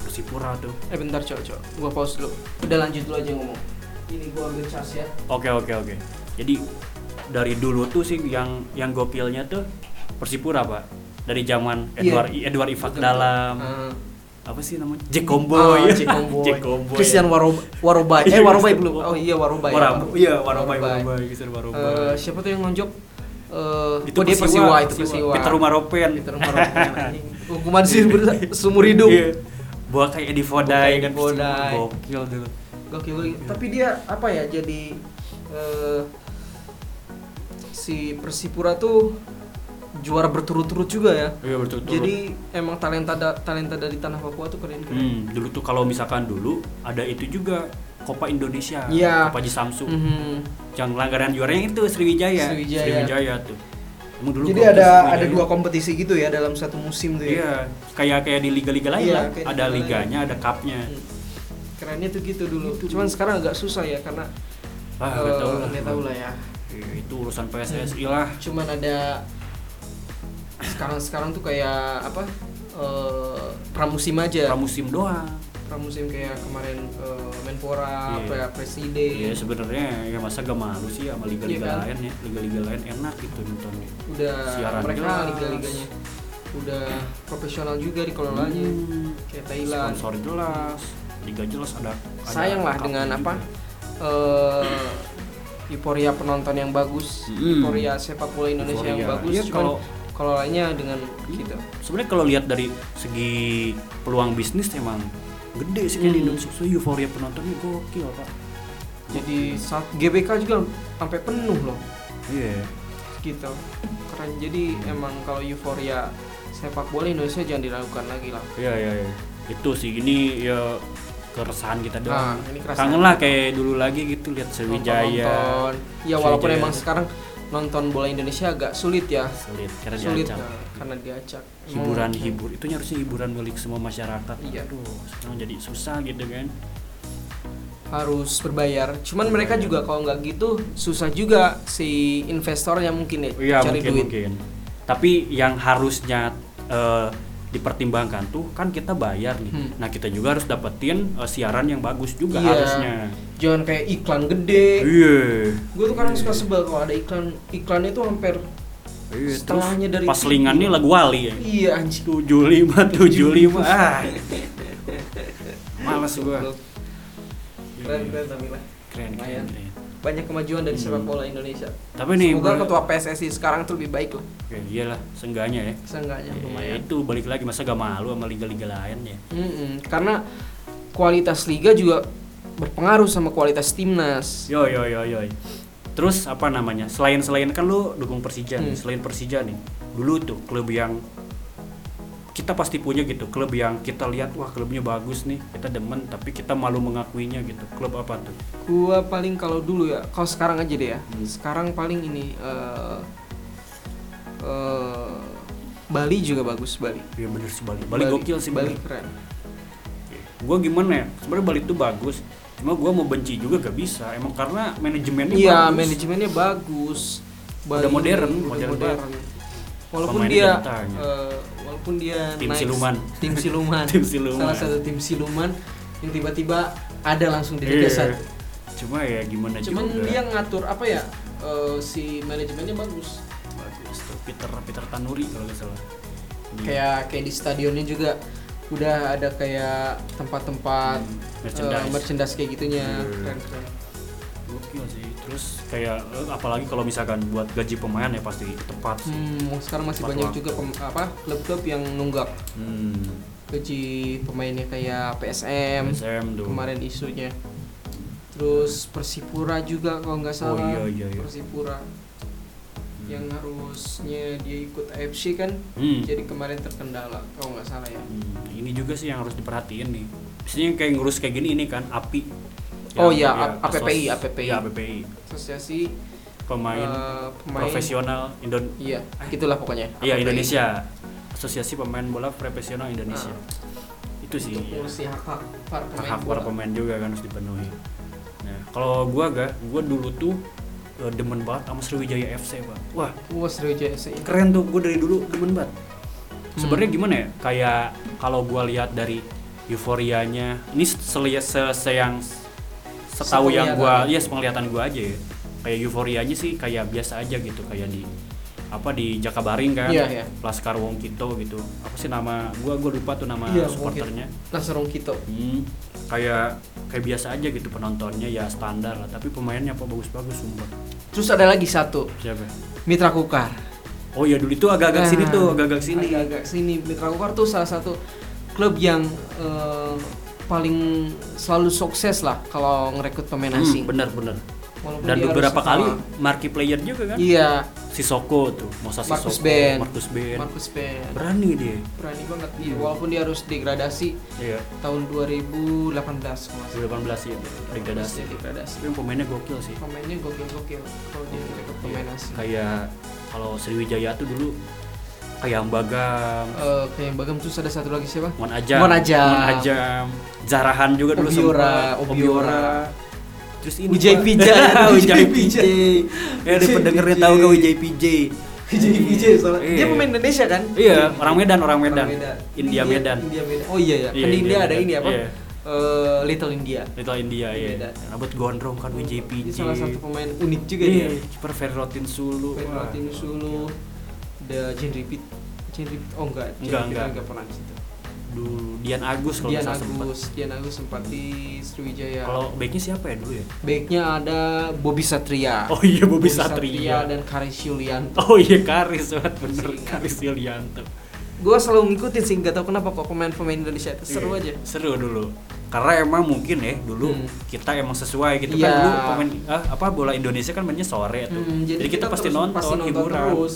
Persipura tuh. Eh bentar cok cok, gua pause dulu. Udah lanjut dulu aja ngomong. Ini gua ambil cas ya. Oke oke oke. Jadi dari dulu tuh sih yang yang gokilnya tuh Persipura pak. Dari zaman. Edward Edward Ifak dalam Ah. Apa sih namanya Jack Comboy. Ah, Jack Comboy. Jack Comboy. Christian Warob Warobai. Eh Warobai belum. Oh iya Warobai. Warab- iya Warobai Warobai. Christian Eh, Warobai. siapa tuh yang nonjok? Eh, Itu oh dia Persiwa, itu Persiwa. Peter Umaropen. Peter Maropen, anjing. Hukuman sih ber- seumur hidup. Iya. Bawa kayak Edi Fodai kan Fodai. Gokil dulu. Gokil, gokil. Tapi dia apa ya jadi eh, si Persipura tuh juara berturut-turut juga ya. Iya betul Jadi emang talenta da- talenta dari tanah Papua tuh keren keren. Hmm, dulu tuh kalau misalkan dulu ada itu juga Copa Indonesia, Iya. Copa Ji Samsung. Mhm. Yang langganan juaranya itu Sriwijaya. Sriwijaya. tuh. Emang dulu Jadi ada Sriwijaya. ada dua kompetisi gitu ya dalam satu musim tuh ya. Iya, kayak kayak di liga-liga lain Iya, lah. Ada lain. liganya, ada cupnya. Hmm. Kerennya tuh gitu dulu. Cuman sekarang agak susah ya karena Ah, nggak tahu lah. tahu lah ya. Iya, Itu urusan PSSI lah. Cuman ada sekarang sekarang tuh kayak apa? eh, pramusim aja. Pramusim doang. pramusim kayak kemarin eh, Menpora, Iya. apa ya, Presiden. Iya sebenarnya ya masa gak malu sih sama liga-liga Iya kan? lain ya. Liga-liga lain enak gitu nontonnya. Udah Siaran mereka jelas. liga-liganya udah profesional juga dikelolanya. Hmm. Kayak Thailand. Sponsor jelas, liga jelas ada. ada Sayang lah dengan juga. apa? eh euforia penonton yang bagus, Hmm. euforia sepak bola Indonesia yang bagus. Cuman kalau- kalau lainnya dengan gitu. Sebenarnya kalau lihat dari segi peluang bisnis emang gede sih kayak di Hmm. Indonesia. So, euforia penontonnya gokil pak. Jadi saat GBK juga sampai penuh loh. Iya. gitu keren jadi emang kalau euforia sepak bola Indonesia jangan diragukan lagi lah Iya iya iya. Itu sih ini ya keresahan kita doang. Nah, ini keresahan. Kangen lah kayak dulu lagi gitu lihat Sriwijaya. nonton ya walaupun Sriwijaya. emang sekarang nonton bola Indonesia agak sulit ya Sulit karena sulit diacak. nah, karena diacak Hiburan Emang- hibur itu harusnya hiburan balik semua masyarakat. Iya. Aduh, sekarang jadi susah gitu kan. harus berbayar cuman mereka juga kalau nggak gitu susah juga si investornya mungkin ya Iya cari mungkin duit mungkin. Tapi yang harusnya eh, dipertimbangkan tuh kan kita bayar nih. Hmm. Nah kita juga harus dapetin eh, siaran yang bagus juga Iya. harusnya. jangan kayak iklan gede Iya. gue tuh kadang suka sebel kalau ada iklan iklannya tuh hampir Iya, Setengahnya terus dari pas lingannya lagu wali ya. iya anjing tujuh lima tujuh lima ah males gua keren keren tapi lah keren keren, keren. Banyak kemajuan dari Hmm. sepak bola Indonesia tapi nih Semoga bro- ketua PSSI sekarang tuh lebih baik lah. Oke, iyalah seenggaknya ya Seenggaknya Ya, lumayan. itu balik lagi masa gak malu sama liga-liga lain ya Mm-mm, Karena kualitas liga juga berpengaruh sama kualitas timnas. yo yo yo yo terus apa namanya selain selain kan lu dukung Persija nih Hmm. selain Persija nih dulu tuh klub yang kita pasti punya gitu klub yang kita lihat wah klubnya bagus nih kita demen tapi kita malu mengakuinya gitu klub apa tuh Gua paling kalau dulu ya, kalau sekarang aja deh ya. Hmm. Sekarang paling ini eh eh, Bali juga bagus Bali. Iya bener sih Bali Bali, gokil sih Bali Bali keren. gue gimana ya sebenarnya Bali itu bagus cuma gue mau benci juga gak bisa emang karena manajemennya Iya, manajemennya bagus. Udah modern, udah modern modern. Walaupun dia eh, walaupun dia Tim naik- siluman. tim siluman. Tim siluman. Salah satu tim siluman yang tiba-tiba ada langsung di. Liga Satu. cuma ya gimana Cuman juga dia ngatur apa ya? eh, si manajemennya bagus. bagus tuh Peter Peter Tanuri kalau nggak salah. Kayak kayak di stadionnya juga udah ada kayak tempat-tempat Hmm, eh, merchandise. merchandise kayak gitunya Hmm. keren keren Gokil sih. Terus kayak eh, apalagi kalau misalkan buat gaji pemain ya pasti tepat sih. hmm, sekarang masih Tepat banyak waktu. juga pem- apa klub-klub yang nunggak Hmm. gaji pemainnya kayak PSM SM tuh. kemarin isunya terus Persipura juga kalau nggak Oh salah iya iya iya. Persipura yang harusnya dia ikut AFC kan Hmm. jadi kemarin terkendala kalau nggak salah ya Hmm, ini juga sih yang harus diperhatiin nih. Biasanya kayak ngurus kayak gini ini kan API. Oh iya, ya, APPI, APPI. Iya, APPI. asosiasi Pemain eh, pemain profesional Indon iya gitulah pokoknya Iya. Indonesia. Asosiasi Pemain Bola Profesional Indonesia. Itu sih. untuk ya. ngurusi hak hak para pemain hak para pemain juga kan harus dipenuhi. Nah, kalau gua gak, gua dulu tuh eh, demen banget sama Sriwijaya FC, Pak. Wah, Wah Sriwijaya SC. keren tuh gua dari dulu demen banget. Hmm. Sebenarnya gimana ya? Kayak kalau gua lihat dari euforianya, ini selihat se, se yang setahu yang gua, ya. sepenglihatan gua aja ya. Kayak euforianya sih kayak biasa aja gitu, kayak di apa di Jakabaring kan, Iya, iya. Laskar Wong Kito gitu. Apa sih nama gua? Gua lupa tuh nama Iya, Wong supporternya. Nasrong Kito Hmm, kayak kayak biasa aja gitu penontonnya ya standar lah. Tapi pemainnya apa? Bagus-bagus sumpah. Terus ada lagi satu. Siapa? Mitra Kukar. Oh iya dulu itu agak-agak sini Nah, tuh agak-agak sini. agak-agak sini. Mitra Kukar tuh salah satu klub yang eh, paling selalu sukses lah kalau ngerekrut pemain Hmm, asing. bener-bener Walaupun dan beberapa kali marquee player juga kan? Iya. Sisoko tuh Mosa Marcus Sisoko Ben. Marcus Ben Marcus Ben berani dia. Berani banget. Dia walaupun dia harus degradasi iya. tahun 2018 kalau nggak salah. 2018 ya degradasi. Degradasi tapi pemainnya gokil sih. Pemainnya gokil-gokil kalau dia ngerekrut pemain asing. Kayak kalau Sriwijaya tuh dulu kayak Bagam. Eh, kayak yang Bagam terus ada satu lagi siapa? Mon Ajam. Mon Ajam. Mon Ajam. Zarahan juga dulu Obiora, sempat. Obiora. terus ini. Pijay, Wijay Wijay PJ ya ada pendengarnya PJ. tahu gak Wijay PJ Jadi VJ soalnya. Iya. dia pemain Indonesia kan? Iya orang Medan orang Medan, Orang India Medan. India Medan. Oh iya ya Iya, kan di India India ada ini apa? Iya. Eh, Little India. Little India ya Medan. rambut gondrong kan Wijay Dia PJ salah satu pemain unik juga iya dia. kiper Ferrotin Sulu. Ferrotin Sulu ada Jen Repeat Jen Repeat oh enggak. Jen Enggak, enggak. enggak pernah di situ. Dulu Dian Agus kalau Dian salah sempat. Agus Dian Agus sempat di Sriwijaya. Kalau backnya siapa ya dulu ya? Backnya ada Bobby Satria. Oh iya Bobby Satria. Dan Karis Yulianto oh iya Karis banget bener. Karis Yulianto gue selalu ngikutin sih nggak tahu kenapa kok pemain-pemain Indonesia itu seru Iya, aja. seru dulu. Karena emang mungkin ya dulu Hmm. kita emang sesuai gitu. Iya. kan dulu pemain ah, apa bola Indonesia kan mainnya sore tuh. Hmm, jadi, kita, pasti terus- nonton, pasti hiburan. terus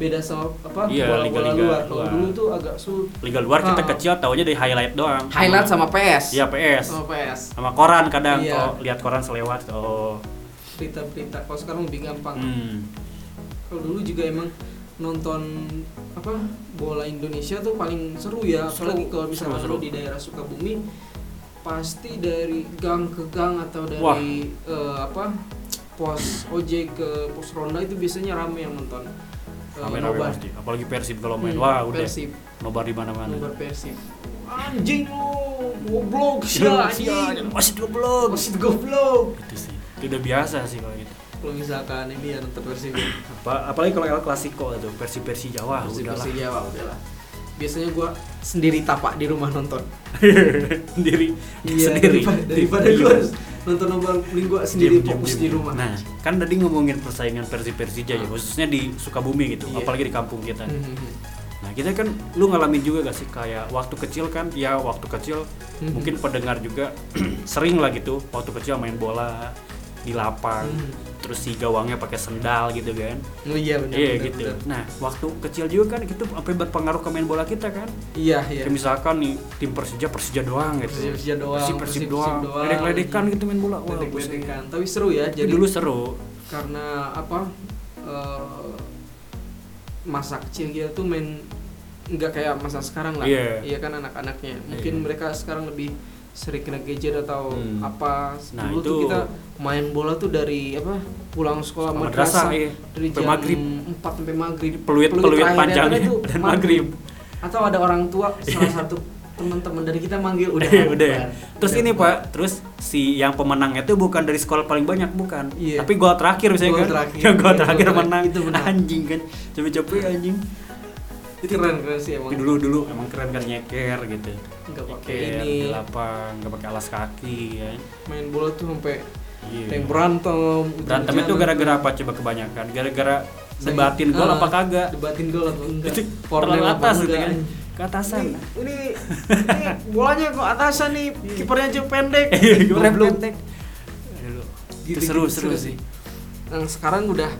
beda sama apa Iya, bola-bola liga-liga luar kalau luar. dulu tuh agak sulit liga luar kita Ah. kecil taunya dari highlight doang highlight sama PS iya PS sama PS sama koran kadang Iya. kalau lihat koran selewat oh berita-berita kalau sekarang lebih gampang hmm. kalau dulu juga emang nonton apa bola Indonesia tuh paling seru ya Seru, apalagi kalau misalnya seru, seru. di daerah Sukabumi pasti dari gang ke gang atau dari Wah. eh, apa pos ojek ke pos ronda itu biasanya rame yang nonton Rame-rame nobar. pasti. Apalagi Persib kalau main. Hmm, wah udah. Persib. Nobar di mana-mana. Nobar Persib. Anjing lu. Goblok sih anjing. masih blog masih goblok. Itu sih. Itu udah biasa sih kalau gitu. Kalau misalkan ini ya nonton Persib. Apa apalagi kalau El Clasico itu Persib Persib Jawa Persib udahlah. Persib Jawa udahlah. Biasanya gua sendiri tapak di rumah nonton. Sendiri. Iya, sendiri. daripada, daripada gua harus nonton nobar mending gua sendiri diem, fokus diem, di rumah. nah kan tadi ngomongin persaingan Persib Persija ya Ah. khususnya di Sukabumi gitu Iya. apalagi di kampung kita Mhm. nah kita kan lu ngalamin juga gak sih kayak waktu kecil kan ya waktu kecil Mhm. mungkin pendengar juga sering lah gitu waktu kecil main bola di lapang Mhm. terus si gawangnya pakai sendal gitu kan Oh iya benar. iya gitu benar. nah waktu kecil juga kan itu sampai berpengaruh ke main bola kita kan Iya iya. Kayak misalkan nih tim Persija Persija doang gitu. Persija- Persija doang, Persib Persib doang. Ledek-ledekan gitu main bola. Wah. Ledek-ledekan. Tapi seru ya. Jadi dulu seru. karena apa? eh, masa kecil kita tuh main nggak kayak masa sekarang lah. Iya. Iya kan anak-anaknya. Mungkin Iya. mereka sekarang lebih sering kena gadget atau Hmm. apa. Nah, Dulu tuh itu- kita main bola tuh dari apa? Pulang sekolah madrasah iya. dari jam maghrib. 4 sampai maghrib. Peluit peluit panjangnya datang itu dan maghrib. Atau ada orang tua salah satu teman-teman dari kita manggil udah Udah, udah. bubar. Terus Udah ini. Pak, terus si yang pemenangnya tuh bukan dari sekolah paling banyak bukan. Iya. Tapi gol terakhir misalnya Gol kan. terakhir. Yang gol Iya, terakhir menang. itu benar. Anjing kan. Capek-capek anjing. Keren keren sih emang. Dulu dulu emang keren kan nyeker gitu. Nggak pakai ini. di lapang nggak pakai alas kaki ya. Main bola tuh sampai Iya. ada yang berantem berantem itu gara-gara apa coba kebanyakan? Gara-gara debatin gol Ah, apa kagak? debatin gol atau enggak. itu terlalu atas gitu enggak. kan? ke atasan. Ini, ini, ini bolanya kok atasan nih. Kipernya aja pendek. Kipernya Goblok. pendek. Aduh, itu Gitu-gitu seru seru seru. sih. Nah, sekarang udah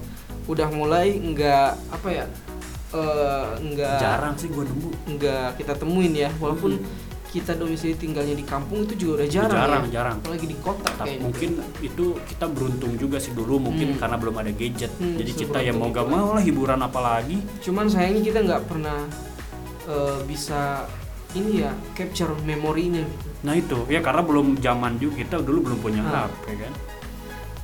udah mulai enggak apa ya eh enggak jarang sih gua nemu. enggak kita temuin ya. Walaupun kita domisili tinggalnya di kampung itu juga udah jarang jarang ya. jarang apalagi di kota tapi kayaknya. mungkin itu kita beruntung juga sih dulu mungkin Hmm. karena belum ada gadget. Hmm, jadi kita seberuntung ya mau gak itu. mau lah hiburan apalagi. Cuman sayangnya kita nggak pernah eh, bisa ini ya capture memorinya. Nah itu ya karena belum zaman juga kita dulu belum punya Ah. HP kan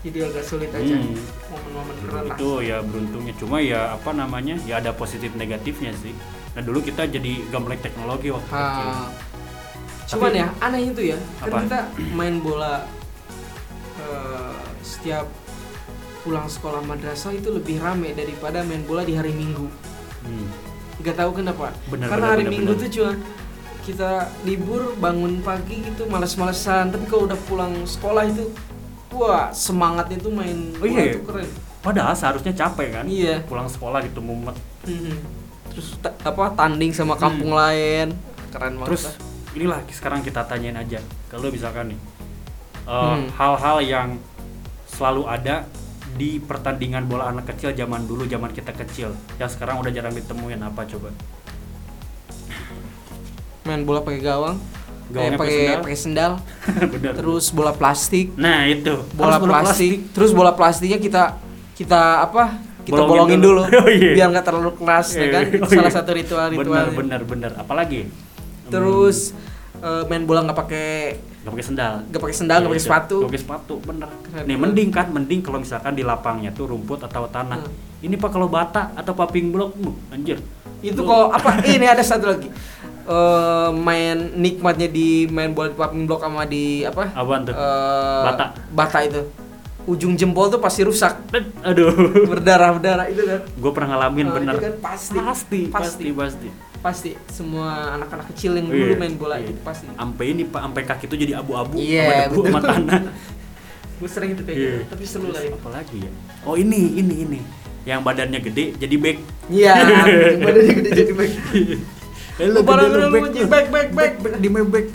jadi agak sulit aja Hmm. momen-momen keren lah itu ya beruntungnya cuma ya apa namanya ya ada positif negatifnya sih nah dulu kita jadi gak melek teknologi waktu kecil Ah. cuman Tapi- ya aneh itu ya Apa? kan kita main bola eh, setiap pulang sekolah madrasah itu lebih rame daripada main bola di hari minggu Hmm. nggak tahu kenapa Benar, karena benar, hari benar, minggu benar. tuh cuma kita libur bangun pagi gitu males-malesan tapi kalau udah pulang sekolah itu wah semangatnya tuh main Oh iya. tuh keren padahal seharusnya capek kan iya pulang sekolah gitu mumet Mhm. terus apa tanding sama kampung lain keren banget Hmm. terus lah. inilah sekarang kita tanyain aja kalau misalkan nih eh, Hmm. hal-hal yang selalu ada di pertandingan bola anak kecil zaman dulu zaman kita kecil yang sekarang udah jarang ditemuin apa coba main bola pakai gawang Gawangnya eh, pakai pakai sendal? pakai sendal. Bener. Terus bola plastik. Nah itu. Bola Harus plastik. terus bola plastiknya kita kita apa? Kita Bolongin bolongin, dulu. dulu, Oh, iya. biar nggak terlalu keras ya kan? Oh, salah iya. satu ritual bener ritual bener bener. Apalagi? Terus eh, main bola nggak pakai nggak pakai sendal. nggak pakai sendal nggak pakai Iya, sepatu. Nggak pakai sepatu bener. Keren nih mending kan mending kalau misalkan di lapangnya tuh rumput atau tanah. Hmm. ini pak kalau bata atau paping blok uh, anjir. Itu kok apa? Ini ada satu lagi Eh, main nikmatnya di main bola di popping block sama di apa? Apaan tuh? Eh, Bata. bata itu. Ujung jempol tuh pasti rusak. Aduh. Berdarah berdarah itu kan. Gue pernah ngalamin Nah, bener. itu kan pasti. Pasti pasti. pasti pasti. Semua anak-anak kecil yang Iya, dulu main bola iya. itu pasti. Sampai ini pak sampai kaki tuh jadi abu-abu Iya, sama debu sama tanah. Gue sering itu kayak Iya. gitu tapi seru lah itu apalagi ya? Oh ini ini ini. Yang badannya gede jadi back. Iya badannya gede jadi back Lu pada lu jadi back back back di back.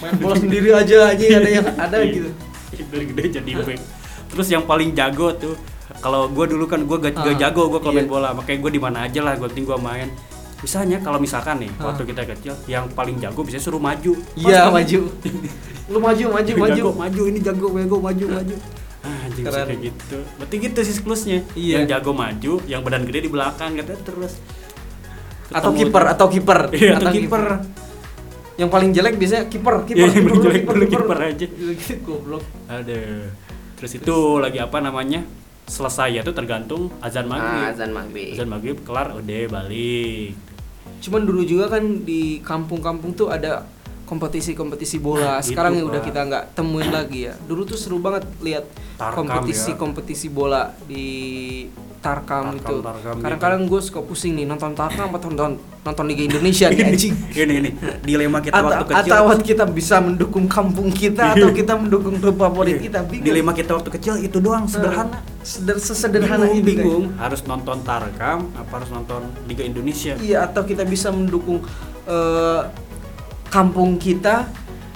Main bola sendiri aja aja ada yang ada gitu. Dari gede jadi back. Terus yang paling jago tuh kalau gue dulu kan gue gak, gak Ah, jago gue kalau main iya. bola makanya gue di mana aja lah gue penting gue main. Misalnya kalau misalkan nih Ah. waktu kita kecil yang paling jago biasanya suruh maju. Iya maju. Lu maju maju maju jago maju. ini jago jago maju maju. Ah, anjing Keren. kayak gitu. Berarti gitu sih siklusnya Iya. yang jago maju yang badan gede di belakang gitu terus atau kiper atau kiper. Iya atau kiper. yang paling jelek biasanya kiper Iya, yang paling jelek kiper, dulu kiper. kiper aja. goblok. Ada terus itu lagi apa namanya? Selesai ya tuh tergantung azan maghrib. Ah, azan maghrib. Azan maghrib kelar udah balik. Cuman dulu juga kan di kampung-kampung tuh ada kompetisi-kompetisi bola. Nah, Sekarang yang udah kita nggak temuin lagi ya. Dulu tuh seru banget lihat Tarkam, kompetisi ya. bola di Tarkam, Tarkam, itu. Gitu. Kadang-kadang gue suka pusing nih nonton Tarkam atau nonton nonton Liga Indonesia nih anjing. ini ini dilema kita Atau, waktu kecil atau kita bisa mendukung kampung kita atau kita mendukung klub favorit kita bingung. dilema kita waktu kecil itu doang sederhana Seder sesederhana bingung, itu bingung harus nonton Tarkam apa harus nonton Liga Indonesia Iya, atau kita bisa mendukung eh, kampung kita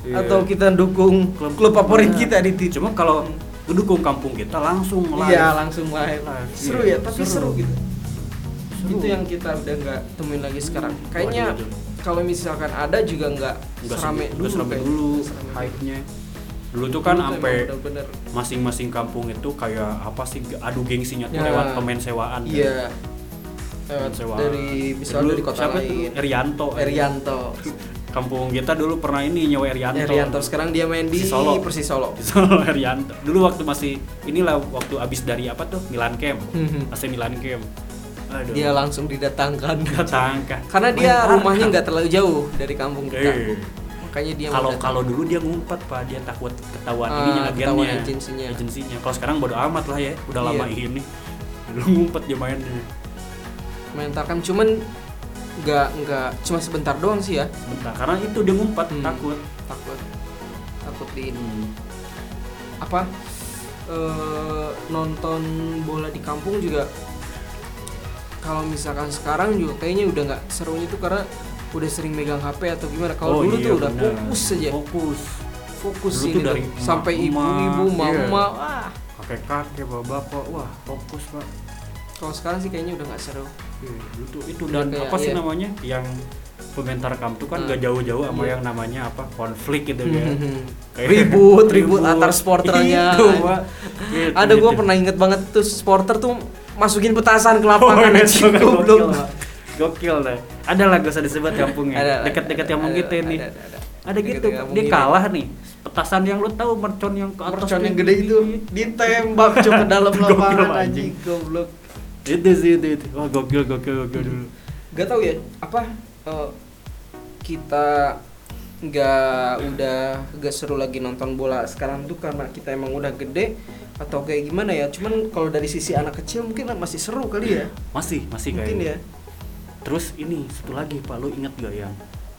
Iya. atau kita dukung klub, favorit Nah, kita di TV. cuma kalau dukung kampung kita langsung live Iya, langsung live. Live, Seru iya. ya, tapi seru, Seru. gitu. Seru. Itu yang kita udah nggak temuin lagi sekarang. Hmm, Kayaknya kalau misalkan ada juga nggak serame se- dulu. serame dulu hype-nya dulu tuh kan sampai masing-masing kampung itu kayak apa sih adu gengsinya tuh Ya. lewat pemain sewaan kan. Iya. Lewat sewaan. dari misalnya Dulu dari kota siapa tuh? lain. Erianto Erianto. kampung kita dulu pernah ini nyewa Erianto. Erianto. Sekarang dia main di Solo. Persis Solo. Solo Erianto. Dulu waktu masih inilah waktu abis dari apa tuh? Milan Camp. Mhm. AC Milan Camp. Aduh. Dia langsung didatangkan. datangkah Karena dia rumahnya nggak terlalu jauh dari kampung kita. Eh. Makanya dia kalau kalau dulu dia ngumpet pak. Dia takut ketahuan Ah, ininya ketahuan agennya. agensinya. agensinya. Kalau sekarang bodo amat lah ya. Udah Iya. lama ini. Dulu ngumpet dia mainnya. Main Tarkam. Cuman nggak nggak cuma sebentar doang sih ya Bentar, karena itu dia ngumpat Hmm. takut. takut takut di Hmm. apa eh, nonton bola di kampung juga kalau misalkan sekarang juga kayaknya udah nggak serunya itu karena udah sering megang HP atau gimana kalau Oh, dulu iya, tuh udah benar. fokus saja Fokus. fokus Dulu ini tuh tuh. dari sampai ibu-ibu iya. mama wah Kakek-kakek, bapak-bapak, wah fokus pak. kalau sekarang sih kayaknya udah nggak seru Itu Udah dan kayak, apa sih iya. namanya yang komentar kamu tuh kan Hmm. gak jauh-jauh sama Iya. yang namanya apa konflik gitu. Kayak- ribut ribut antar sporternya Itu, Pak. Gitu, ada gue gitu. pernah inget banget tuh supporter tuh masukin petasan ke Oh, lapangan anjing, gokil. Pak. Gokil deh. Ada lah gak usah disebut kampungnya. Ada, Dekat-dekat ada, kita nih. ada, ada, ada. Ada gitu, dia kalah nih. Petasan yang lu tahu mercon yang ke atas Mercon yang gede itu ditembak ke dalam lapangan anjing goblok. Itu sih itu, itu. Wah, gokil gokil gokil dulu. Gak tau ya apa eh, kita nggak udah gak seru lagi nonton bola sekarang tuh karena kita emang udah gede atau kayak gimana ya cuman kalau dari sisi anak kecil mungkin masih seru kali ya Masih, masih mungkin kayaknya. ya Terus ini satu lagi Pak, lu inget gak yang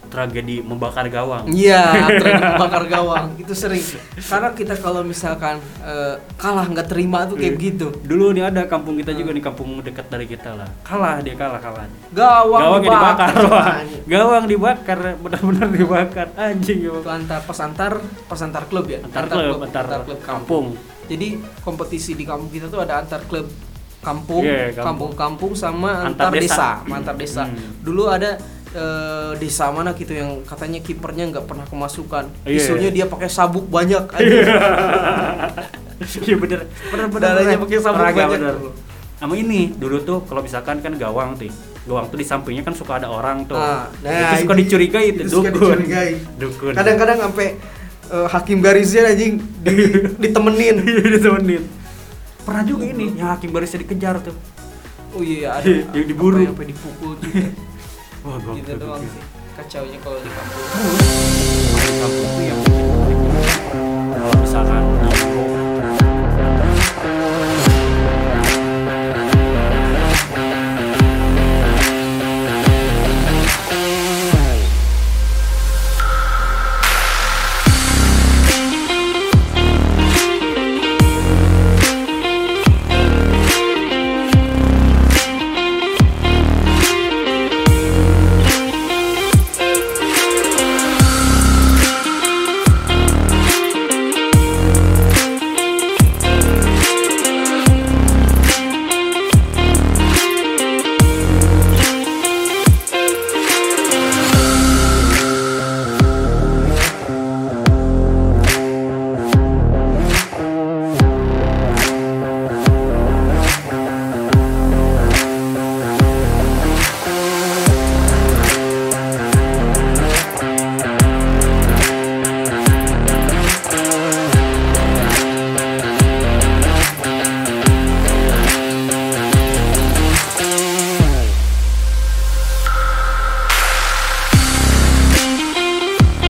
tragedi membakar gawang? Iya, tren bakar gawang itu sering. Karena kita kalau misalkan eh, kalah nggak terima tuh kayak Iya. begitu. Dulu nih ada kampung kita juga nih, kampung dekat dari kita lah. Kalah dia kalah kalah. Gawang, Gawang dibakar. Anjing. Gawang dibakar, benar-benar dibakar. Anjing ya. Itu antar pas antar pas antar klub ya. Antar klub, antar, klub kampung. Jadi kompetisi di kampung kita tuh ada antar klub kampung, Iya, kampung. kampung-kampung sama Antar antar, desa. desa, antar desa. Hmm. Dulu ada eh, desa mana gitu yang katanya kipernya nggak pernah kemasukan. Iya. Isunya dia pakai sabuk banyak. anjing. Iya bener, bener bener. Darahnya bener. pakai sabuk Olahraga, banyak. bener. Sama ini dulu tuh kalau misalkan kan gawang tuh, gawang tuh di sampingnya kan suka ada orang tuh. Ah, nah, itu suka dicurigai itu, itu suka dukun. dicurigai. Dukun. Kadang-kadang sampai eh, hakim garisnya anjing di, ditemenin. ditemenin. Pernah juga ini yang hakim barisnya dikejar tuh. Oh iya ada Yang diburu. sampai dipukul juga. Wah, gitu doang sih. Kacaunya kalau di kampung. Di kampung tuh yang kalau misalkan nongkrong